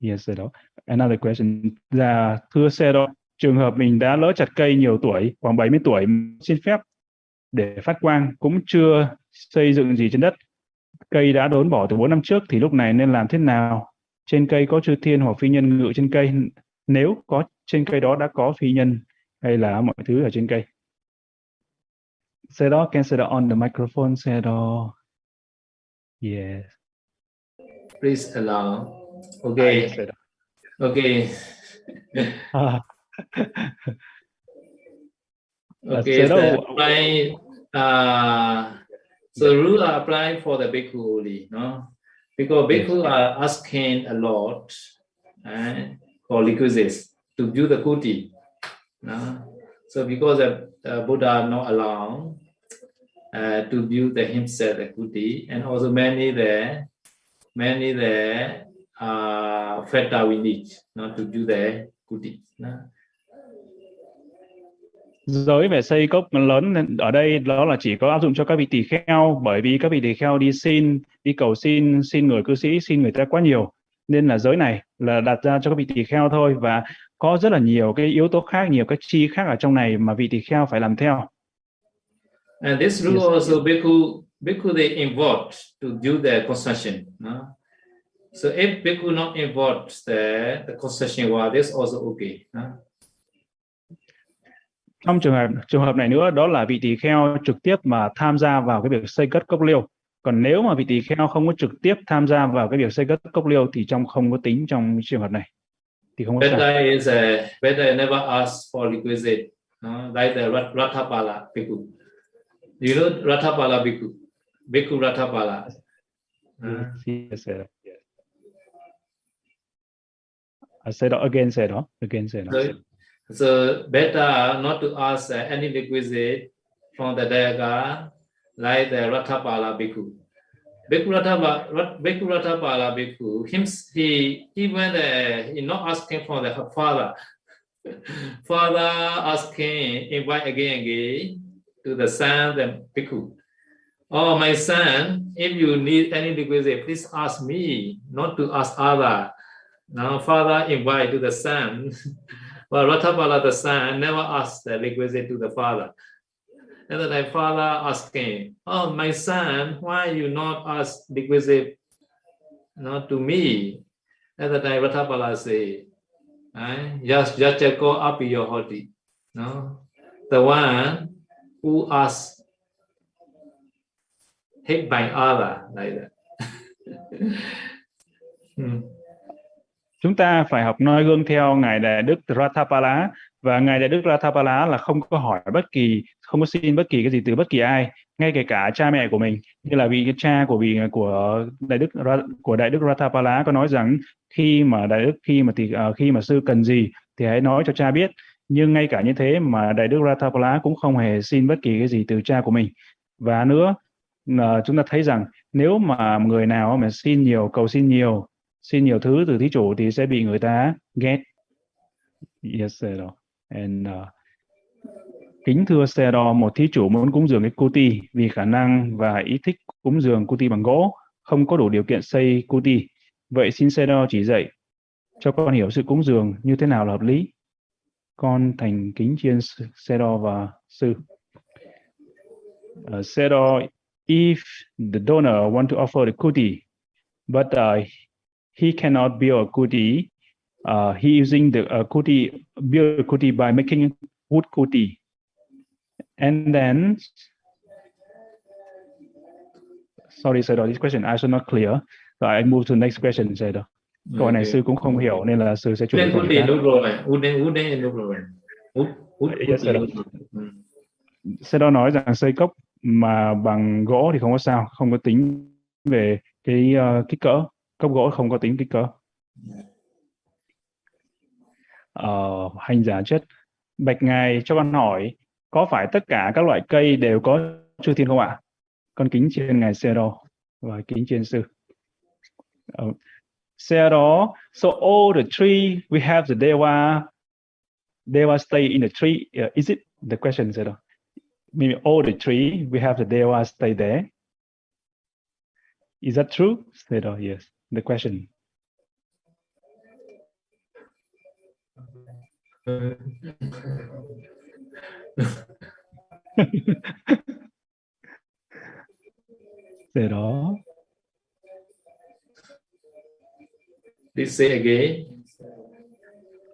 [SPEAKER 2] Yes, sir. đó. Another question là thưa xe đó, trường hợp mình đã lỡ chặt cây nhiều tuổi, khoảng 70 tuổi, xin phép để phát quang cũng chưa xây dựng gì trên đất. Cây đã đốn bỏ từ 4 năm trước thì lúc này nên làm thế nào? Trên cây có chư thiên hoặc phi nhân ngự trên cây. Nếu có trên cây đó đã có phi nhân hay là mọi thứ ở trên cây. Say đó, can say on the microphone, say đó. Yes.
[SPEAKER 1] Please allow. Okay.
[SPEAKER 2] yes.
[SPEAKER 1] Okay.
[SPEAKER 2] Uh,
[SPEAKER 1] Okay.
[SPEAKER 2] so
[SPEAKER 1] apply. Uh, so rule are applying for the bhikkhu only, no? Because bhikkhu are asking a lot eh, for requisites to do the kuti. No? So because the uh, Buddha not allowed uh, to build the himself the kuti, and also many the many the uh, feta we need not to do the kuti. No?
[SPEAKER 2] giới về xây cốc lớn ở đây đó là chỉ có áp dụng cho các vị tỳ kheo bởi vì các vị tỳ kheo đi xin đi cầu xin xin người cư sĩ xin người ta quá nhiều nên là giới này là đặt ra cho các vị tỳ kheo thôi và có rất là nhiều cái yếu tố khác nhiều cái chi khác ở trong này mà vị tỳ kheo phải làm theo
[SPEAKER 1] And this rule
[SPEAKER 2] Yes.
[SPEAKER 1] also bhikkhu bhikkhu they involved to do the concession. No? So if bhikkhu not involved the the concession well, this also okay. No?
[SPEAKER 2] trong trường hợp trường hợp này nữa đó là vị tỳ kheo trực tiếp mà tham gia vào cái việc xây cất cốc liêu còn nếu mà vị tỳ kheo không có trực tiếp tham gia vào cái việc xây cất cốc liêu thì trong không có tính trong trường hợp này thì không có
[SPEAKER 1] Better is uh, better never ask for requisite. No? Like the Rat- Rathapala bhikkhu. You know Rathapala bhikkhu, bhikkhu Rathapala. Uh,
[SPEAKER 2] Yes. Yes. I said again, that. Again, that.
[SPEAKER 1] So, so better not to ask uh, any requisite from the Dayaga like the Rathapala Bhikkhu. Bhikkhu Rathapala, Rat- Bhikkhu Rathapala Bhikkhu, him, he, went, uh, he not asking for the father. father asking, invite again again to the son, the Bhikkhu. Oh, my son, if you need any requisite, please ask me, not to ask other. Now, father invite to the son, but Rathabala, the son, never asked the requisite to the father. And then my father asking, Oh, my son, why you not ask requisite not to me? At the time, Rathabala say, eh, just, just go up your hoti. No? The one who us hit by other like that. Hmm.
[SPEAKER 2] chúng ta phải học noi gương theo ngài đại đức Ratapala và ngài đại đức Ratapala là không có hỏi bất kỳ không có xin bất kỳ cái gì từ bất kỳ ai ngay kể cả cha mẹ của mình như là vị cha của vị của đại đức của đại đức Ratapala có nói rằng khi mà đại đức khi mà thì uh, khi mà sư cần gì thì hãy nói cho cha biết nhưng ngay cả như thế mà đại đức Ratapala cũng không hề xin bất kỳ cái gì từ cha của mình. Và nữa ờ, chúng ta thấy rằng nếu mà người nào mà xin nhiều cầu xin nhiều xin nhiều thứ từ thí chủ thì sẽ bị người ta ghét. Yes sir. and uh, kính thưa xe đo một thí chủ muốn cúng dường cái kuti vì khả năng và ý thích cúng dường kuti bằng gỗ không có đủ điều kiện xây kuti. Vậy xin xe đo chỉ dạy cho con hiểu sự cúng dường như thế nào là hợp lý. Con thành kính chiên xe đo và sư uh, đo if the donor want to offer the kuti but uh, he cannot build a kuti. Uh, he using the uh, kuti build a kuti by making wood kuti, and then. Sorry, sir, this question I also not clear. So I move to the next question, sir. Câu này sư cũng không hiểu nên là sư sẽ chuyển
[SPEAKER 1] no problem. Wooden wooden no problem. Wood wood
[SPEAKER 2] Yes, sir.
[SPEAKER 1] no problem. Hmm.
[SPEAKER 2] Sư đó nói rằng xây cốc mà bằng gỗ thì không có sao, không có tính về cái uh, kích cỡ. Cốc gỗ không có tính kích cỡ. Ờ, hành giả chất bạch ngài cho con hỏi có phải tất cả các loại cây đều có chư thiên không ạ? Con kính trên ngài xe đo và kính trên sư. Uh, đó so all the tree we have the deva deva stay in the tree. Uh, is it the question đó maybe all the tree we have the deva stay there. Is that true? Đó yes. The question. Xe
[SPEAKER 1] Please say again.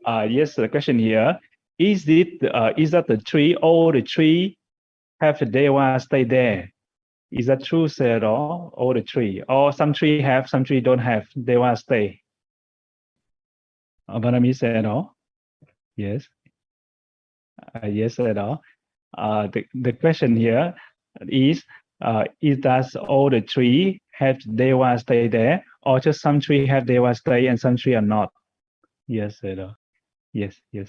[SPEAKER 2] Uh, yes, the question here is it uh, is that the tree all the tree have the deva stay there? Is that true, said all all the tree, or some tree have, some tree don't have deva stay? Uh, Vanami said all. Yes. Uh, yes, said all. Uh, the the question here is uh, is does all the tree have deva stay there, or just some tree have deva stay and some tree are not? Yes, said. Yes, yes.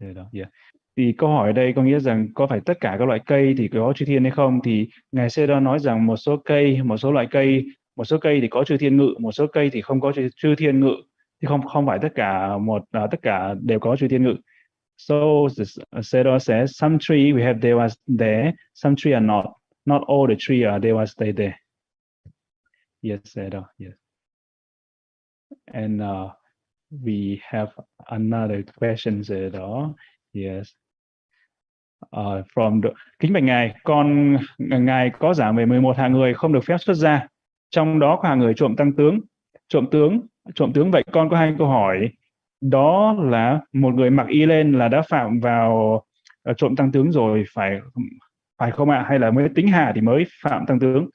[SPEAKER 2] Thế đó, yeah. Thì câu hỏi ở đây có nghĩa rằng có phải tất cả các loại cây thì có chư thiên hay không? Thì ngài Sê Đo nói rằng một số cây, một số loại cây, một số cây thì có chư thiên ngự, một số cây thì không có chư, chư thiên ngự. Thì không không phải tất cả một uh, tất cả đều có chư thiên ngự. So Sê Đo says some tree we have devas there, some tree are not. Not all the tree are devas stay there. Yes, Sê Đo, yes. And uh, we have another question ở đó. Yes. Uh, from the, kính bạch ngài, con ngài có giảng về 11 hàng người không được phép xuất gia. Trong đó có hàng người trộm tăng tướng. Trộm tướng, trộm tướng vậy con có hai câu hỏi. Đó là một người mặc y lên là đã phạm vào ờ, trộm tăng tướng rồi phải phải không ạ? Hay là mới tính hà thì mới phạm tăng tướng?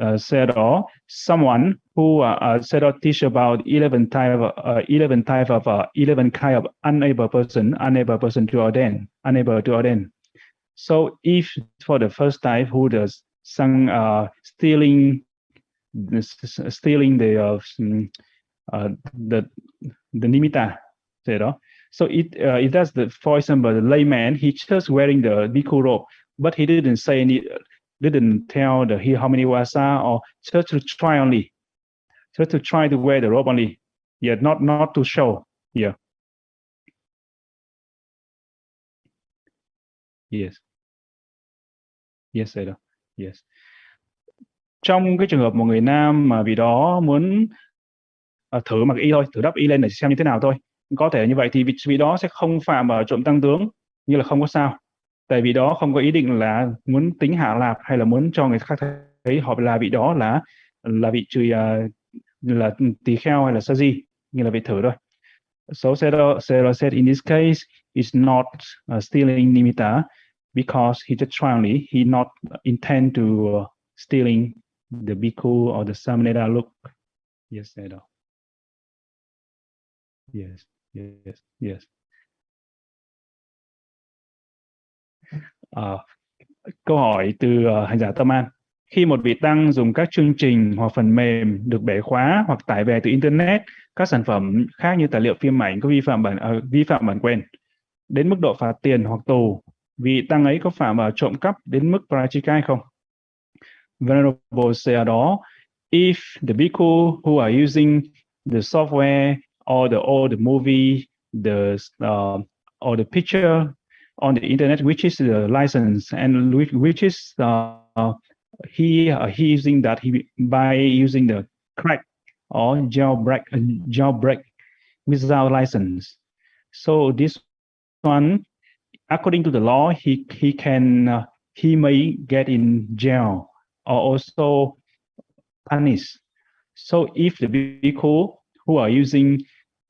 [SPEAKER 2] Uh, xe đó, someone who uh, uh, said or teach about 11 type of, uh, 11 type of uh, 11 kind of unable person unable person to ordain unable to ordain. So if for the first type who does some uh, stealing stealing the uh, uh, the the nimitta đó so it uh, it does the for example the layman he just wearing the bhikkhu robe but he didn't say any didn't tell the he how many wasa or just to try only just to try to wear the robe only. Yeah, not not to show. Yeah. Yes. Yes, Ada. yes trong cái trường hợp một người nam mà vì đó muốn uh, thử mặc y thôi thử đắp y lên để xem như thế nào thôi có thể như vậy thì vị, vị đó sẽ không phạm vào trộm tăng tướng như là không có sao tại vì đó không có ý định là muốn tính hạ lạp hay là muốn cho người khác thấy họ là vị đó là là vị trừ uh, à, là tỳ kheo hay là sa di như là vị thử thôi. So Sarah, Sarah said in this case it's not uh, stealing nimitta because he just trying he not intend to uh, stealing the bhikkhu or the samanera look. Yes Sarah. yes yes yes. Uh, câu hỏi từ uh, hành giả Tâm An. Khi một vị tăng dùng các chương trình hoặc phần mềm được bẻ khóa hoặc tải về từ internet các sản phẩm khác như tài liệu phim ảnh có vi phạm bản uh, vi phạm bản quyền đến mức độ phạt tiền hoặc tù vị tăng ấy có phạm vào trộm cắp đến mức prachika hay không? Venerable ở đó if the bhikkhu who are using the software or the or the movie the uh, or the picture on the internet which is the license. And which, is uh, he uh, he using that he by using the crack or jailbreak jailbreak without license. So this one according to the law he he can uh, he may get in jail or also punished so if the vehicle who are using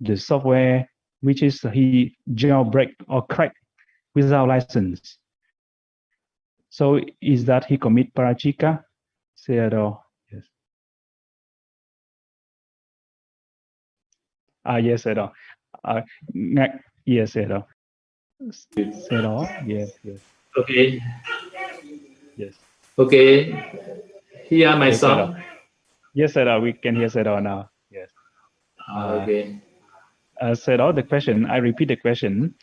[SPEAKER 2] the software which is he jailbreak or crack without license. So is that he commit parachika Sayadaw, yes. Ah yes Sayadaw. uh, yes Sayadaw. Sayadaw, yes yes.
[SPEAKER 1] Okay.
[SPEAKER 2] yes.
[SPEAKER 1] Okay. Here my
[SPEAKER 2] Yes, yes Sayadaw, we can hear Sayadaw now. Yes.
[SPEAKER 1] Ah, okay.
[SPEAKER 2] uh, Sayadaw, the question i repeat the question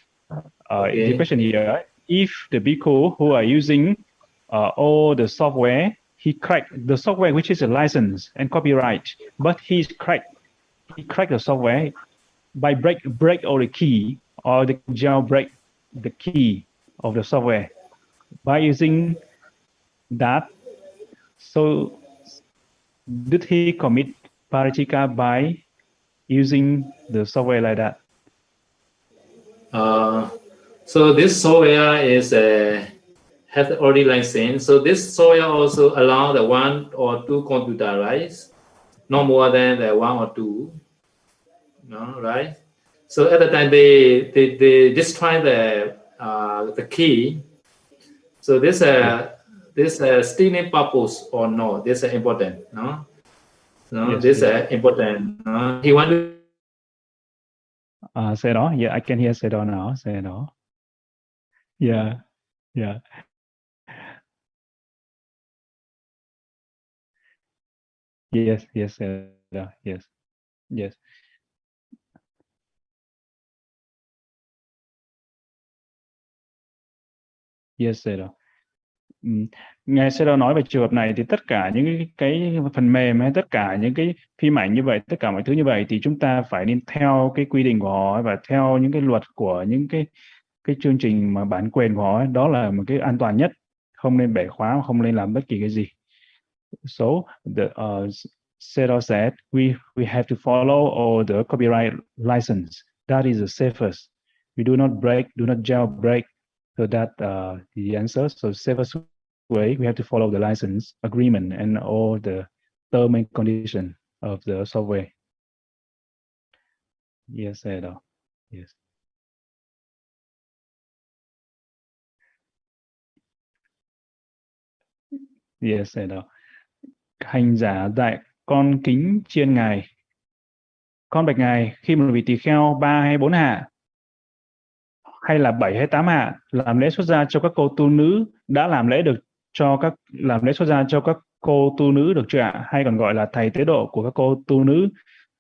[SPEAKER 2] uh, the question here if the bhikkhu who are using uh, all the software he cracked the software which is a license and copyright but he's cracked he cracked the software by break break all the key or the jailbreak the key of the software. By using that so did he commit parachika by using the software like that?
[SPEAKER 1] Uh, so this software is uh, has already license. So this software also allow the one or two computer, right? No more than the one or two. No, right? So at the time they they, they destroy the uh, the key. So this uh this uh, stealing purpose or no? This is important, no? No,
[SPEAKER 2] Yes,
[SPEAKER 1] this is
[SPEAKER 2] yes.
[SPEAKER 1] uh, important. No? He want to
[SPEAKER 2] Uh, say đó. Yeah, I can hear say đó now. Say đó. Yeah, yeah. Yes, yes, uh. Yes, yes. Yes, sir nghe Ừm, sẽ đó nói về trường hợp này thì tất cả những cái, cái phần mềm hay tất cả những cái phim ảnh như vậy, tất cả mọi thứ như vậy thì chúng ta phải nên theo cái quy định của họ và theo những cái luật của những cái cái chương trình mà bản quyền của họ ấy, đó là một cái an toàn nhất. Không nên bẻ khóa không nên làm bất kỳ cái gì. So the uh, Sero said we we have to follow all the copyright license. That is the safest. We do not break do not jailbreak so that uh, the answer. So safest way we have to follow the license agreement and all the term and condition of the software. Yes Sero. yes Yes, thầy đó. Hành giả dạy con kính chiên ngài. Con bạch ngài, khi một vị tỳ kheo ba hay bốn hạ, hay là bảy hay tám hạ, làm lễ xuất gia cho các cô tu nữ đã làm lễ được cho các làm lễ xuất gia cho các cô tu nữ được chưa ạ? Hay còn gọi là thầy tế độ của các cô tu nữ.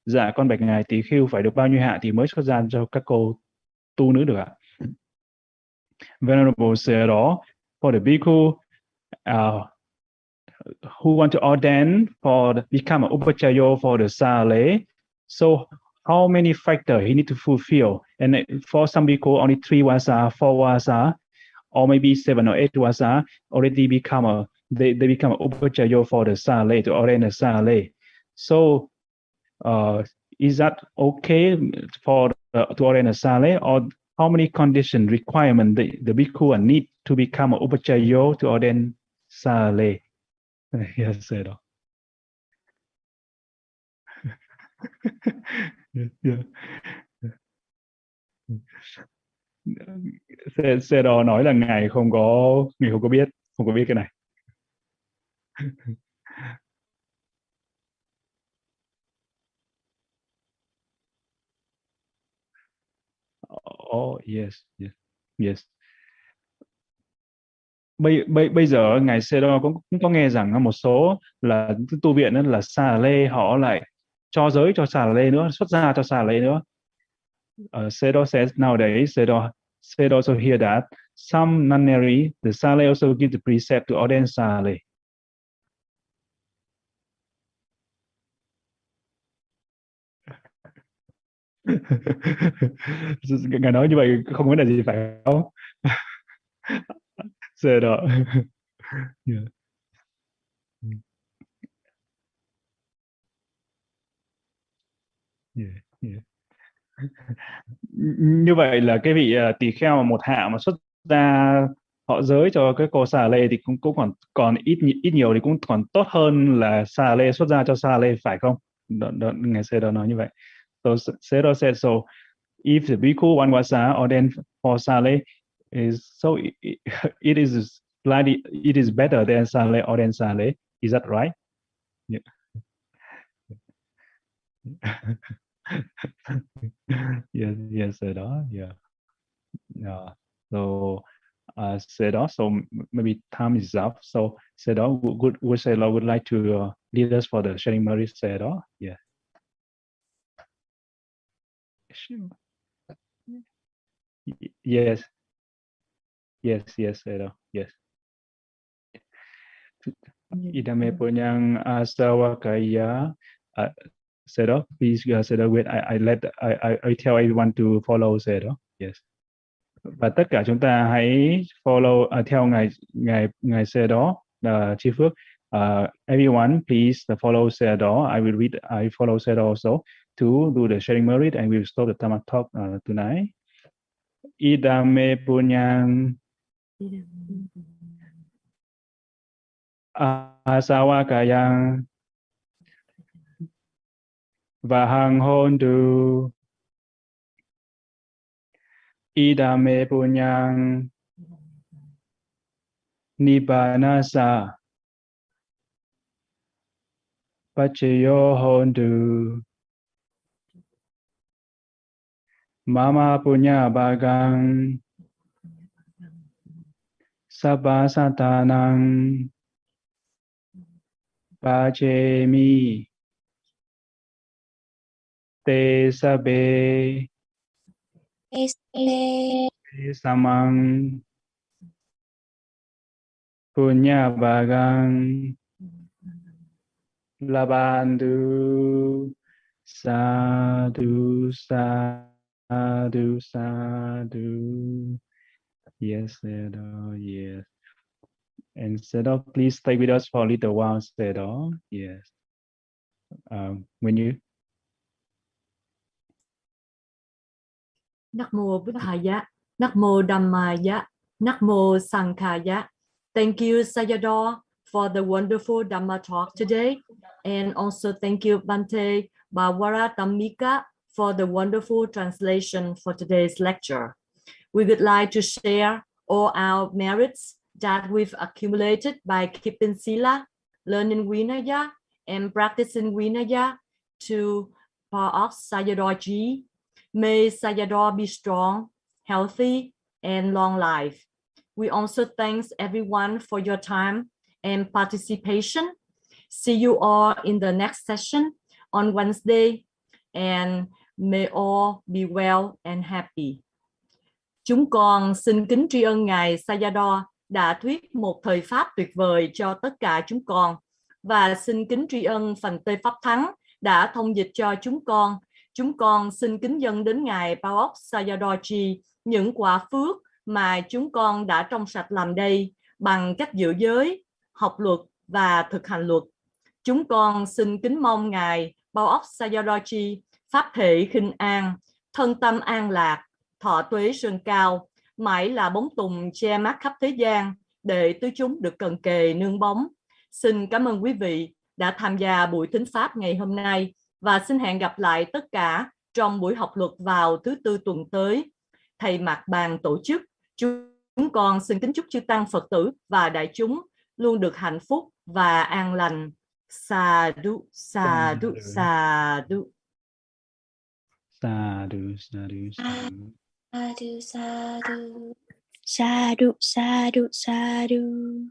[SPEAKER 2] Dạ con bạch ngài tỳ khưu phải được bao nhiêu hạ thì mới xuất gia cho các cô tu nữ được ạ? Venerable said đó, for the bhikkhu uh, who want to ordain for become an upachayo for the sale. So how many factor he need to fulfill? And for some people, only three wasa, four wasa, or maybe seven or eight wasa already become a they, they become upachayo for the sale to ordain the sale. So uh, is that okay for uh, to ordain a sale or how many condition requirement the, the bhikkhu need to become a upachayo to ordain sale? Yes, sir. yeah, yeah. Xe, xe đò nói là ngài không có ngài không có biết không có biết cái này oh yes yes yes bây bây bây giờ ngài xe cũng, cũng có nghe rằng một số là tu viện là xà lê họ lại cho giới cho xà lê nữa xuất gia cho xà lê nữa uh, Sedo says nowadays, Sedo, Sedo also hear that some nunnery, the Sale also give the precept to ordain Sale. Ngài nói như vậy không có vấn đề gì phải không? Sedo. yeah. Yeah, yeah như vậy là cái vị uh, tỳ kheo mà một hạ mà xuất ra họ giới cho cái cô xà lê thì cũng cũng còn còn ít ít nhiều thì cũng còn tốt hơn là xà lê xuất ra cho xà lê phải không? Đó, đó, ngày xưa đó nói như vậy. So Sero said so if the bhikkhu vanvasa ordained for sale is so it, it is slightly it is better than sale ordained sale. Is that right? Yeah. yes, yes, say đó, yeah, yeah. So, uh, say đó. So maybe time is up. So say đó. Would would say Lord would like to uh, lead us for the sharing Mary say đó. Yeah. Sure. Yes. Yes, yes, đó. Yes. Idame punyang asawakaya uh, Sedo, please uh, Sedo wait I, I let I, I, I tell everyone to follow Sedo. Yes. Và tất cả chúng ta hãy follow uh, theo ngài ngài ngài Sedo uh, Chi Phước. Uh, everyone please follow Sedo. I will read I follow Sedo also to do the sharing merit and we will stop the Tamak talk uh, tonight. Idame punyang Asawakaya và hằng hôn tu idame punyang nibbanasa. Pachiyo hondu mama punya bagang sabba satanang pachemi. Te sabe.
[SPEAKER 3] Este
[SPEAKER 2] samang punya bagang labandu. Sadu sadu sadu yes Sedo, yes and Sedo, please stay with us for a little while Sedo. yes um, when you
[SPEAKER 4] mô Buddhaya, mô Dhammaya, mô Sankhaya. Thank you, Sayadaw, for the wonderful Dhamma talk today. And also thank you, Bante Bawara Tamika, for the wonderful translation for today's lecture. We would like to share all our merits that we've accumulated by keeping Sila, learning Vinaya, and practicing Vinaya to Pa Sayadaw Ji May Sayadaw be strong, healthy, and long life. We also thanks everyone for your time and participation. See you all in the next session on Wednesday and may all be well and happy. Chúng con xin kính tri ân Ngài Sayadaw đã thuyết một thời pháp tuyệt vời cho tất cả chúng con và xin kính tri ân phần Tây Pháp Thắng đã thông dịch cho chúng con chúng con xin kính dân đến Ngài Paok Sayadochi những quả phước mà chúng con đã trong sạch làm đây bằng cách giữ giới, học luật và thực hành luật. Chúng con xin kính mong Ngài Bao óc Pháp thể khinh an, thân tâm an lạc, thọ tuế sơn cao, mãi là bóng tùng che mát khắp thế gian để tứ chúng được cần kề nương bóng. Xin cảm ơn quý vị đã tham gia buổi thính pháp ngày hôm nay và xin hẹn gặp lại tất cả trong buổi học luật vào thứ tư tuần tới. Thầy Mạc Bàn tổ chức, chúng con xin kính chúc chư Tăng Phật tử và đại chúng luôn được hạnh phúc và an lành. Sa du, sa du, sa du.
[SPEAKER 2] Sadhu, sadhu, sadhu.
[SPEAKER 3] Sadhu, sadhu. Sadhu, sadhu, sadhu.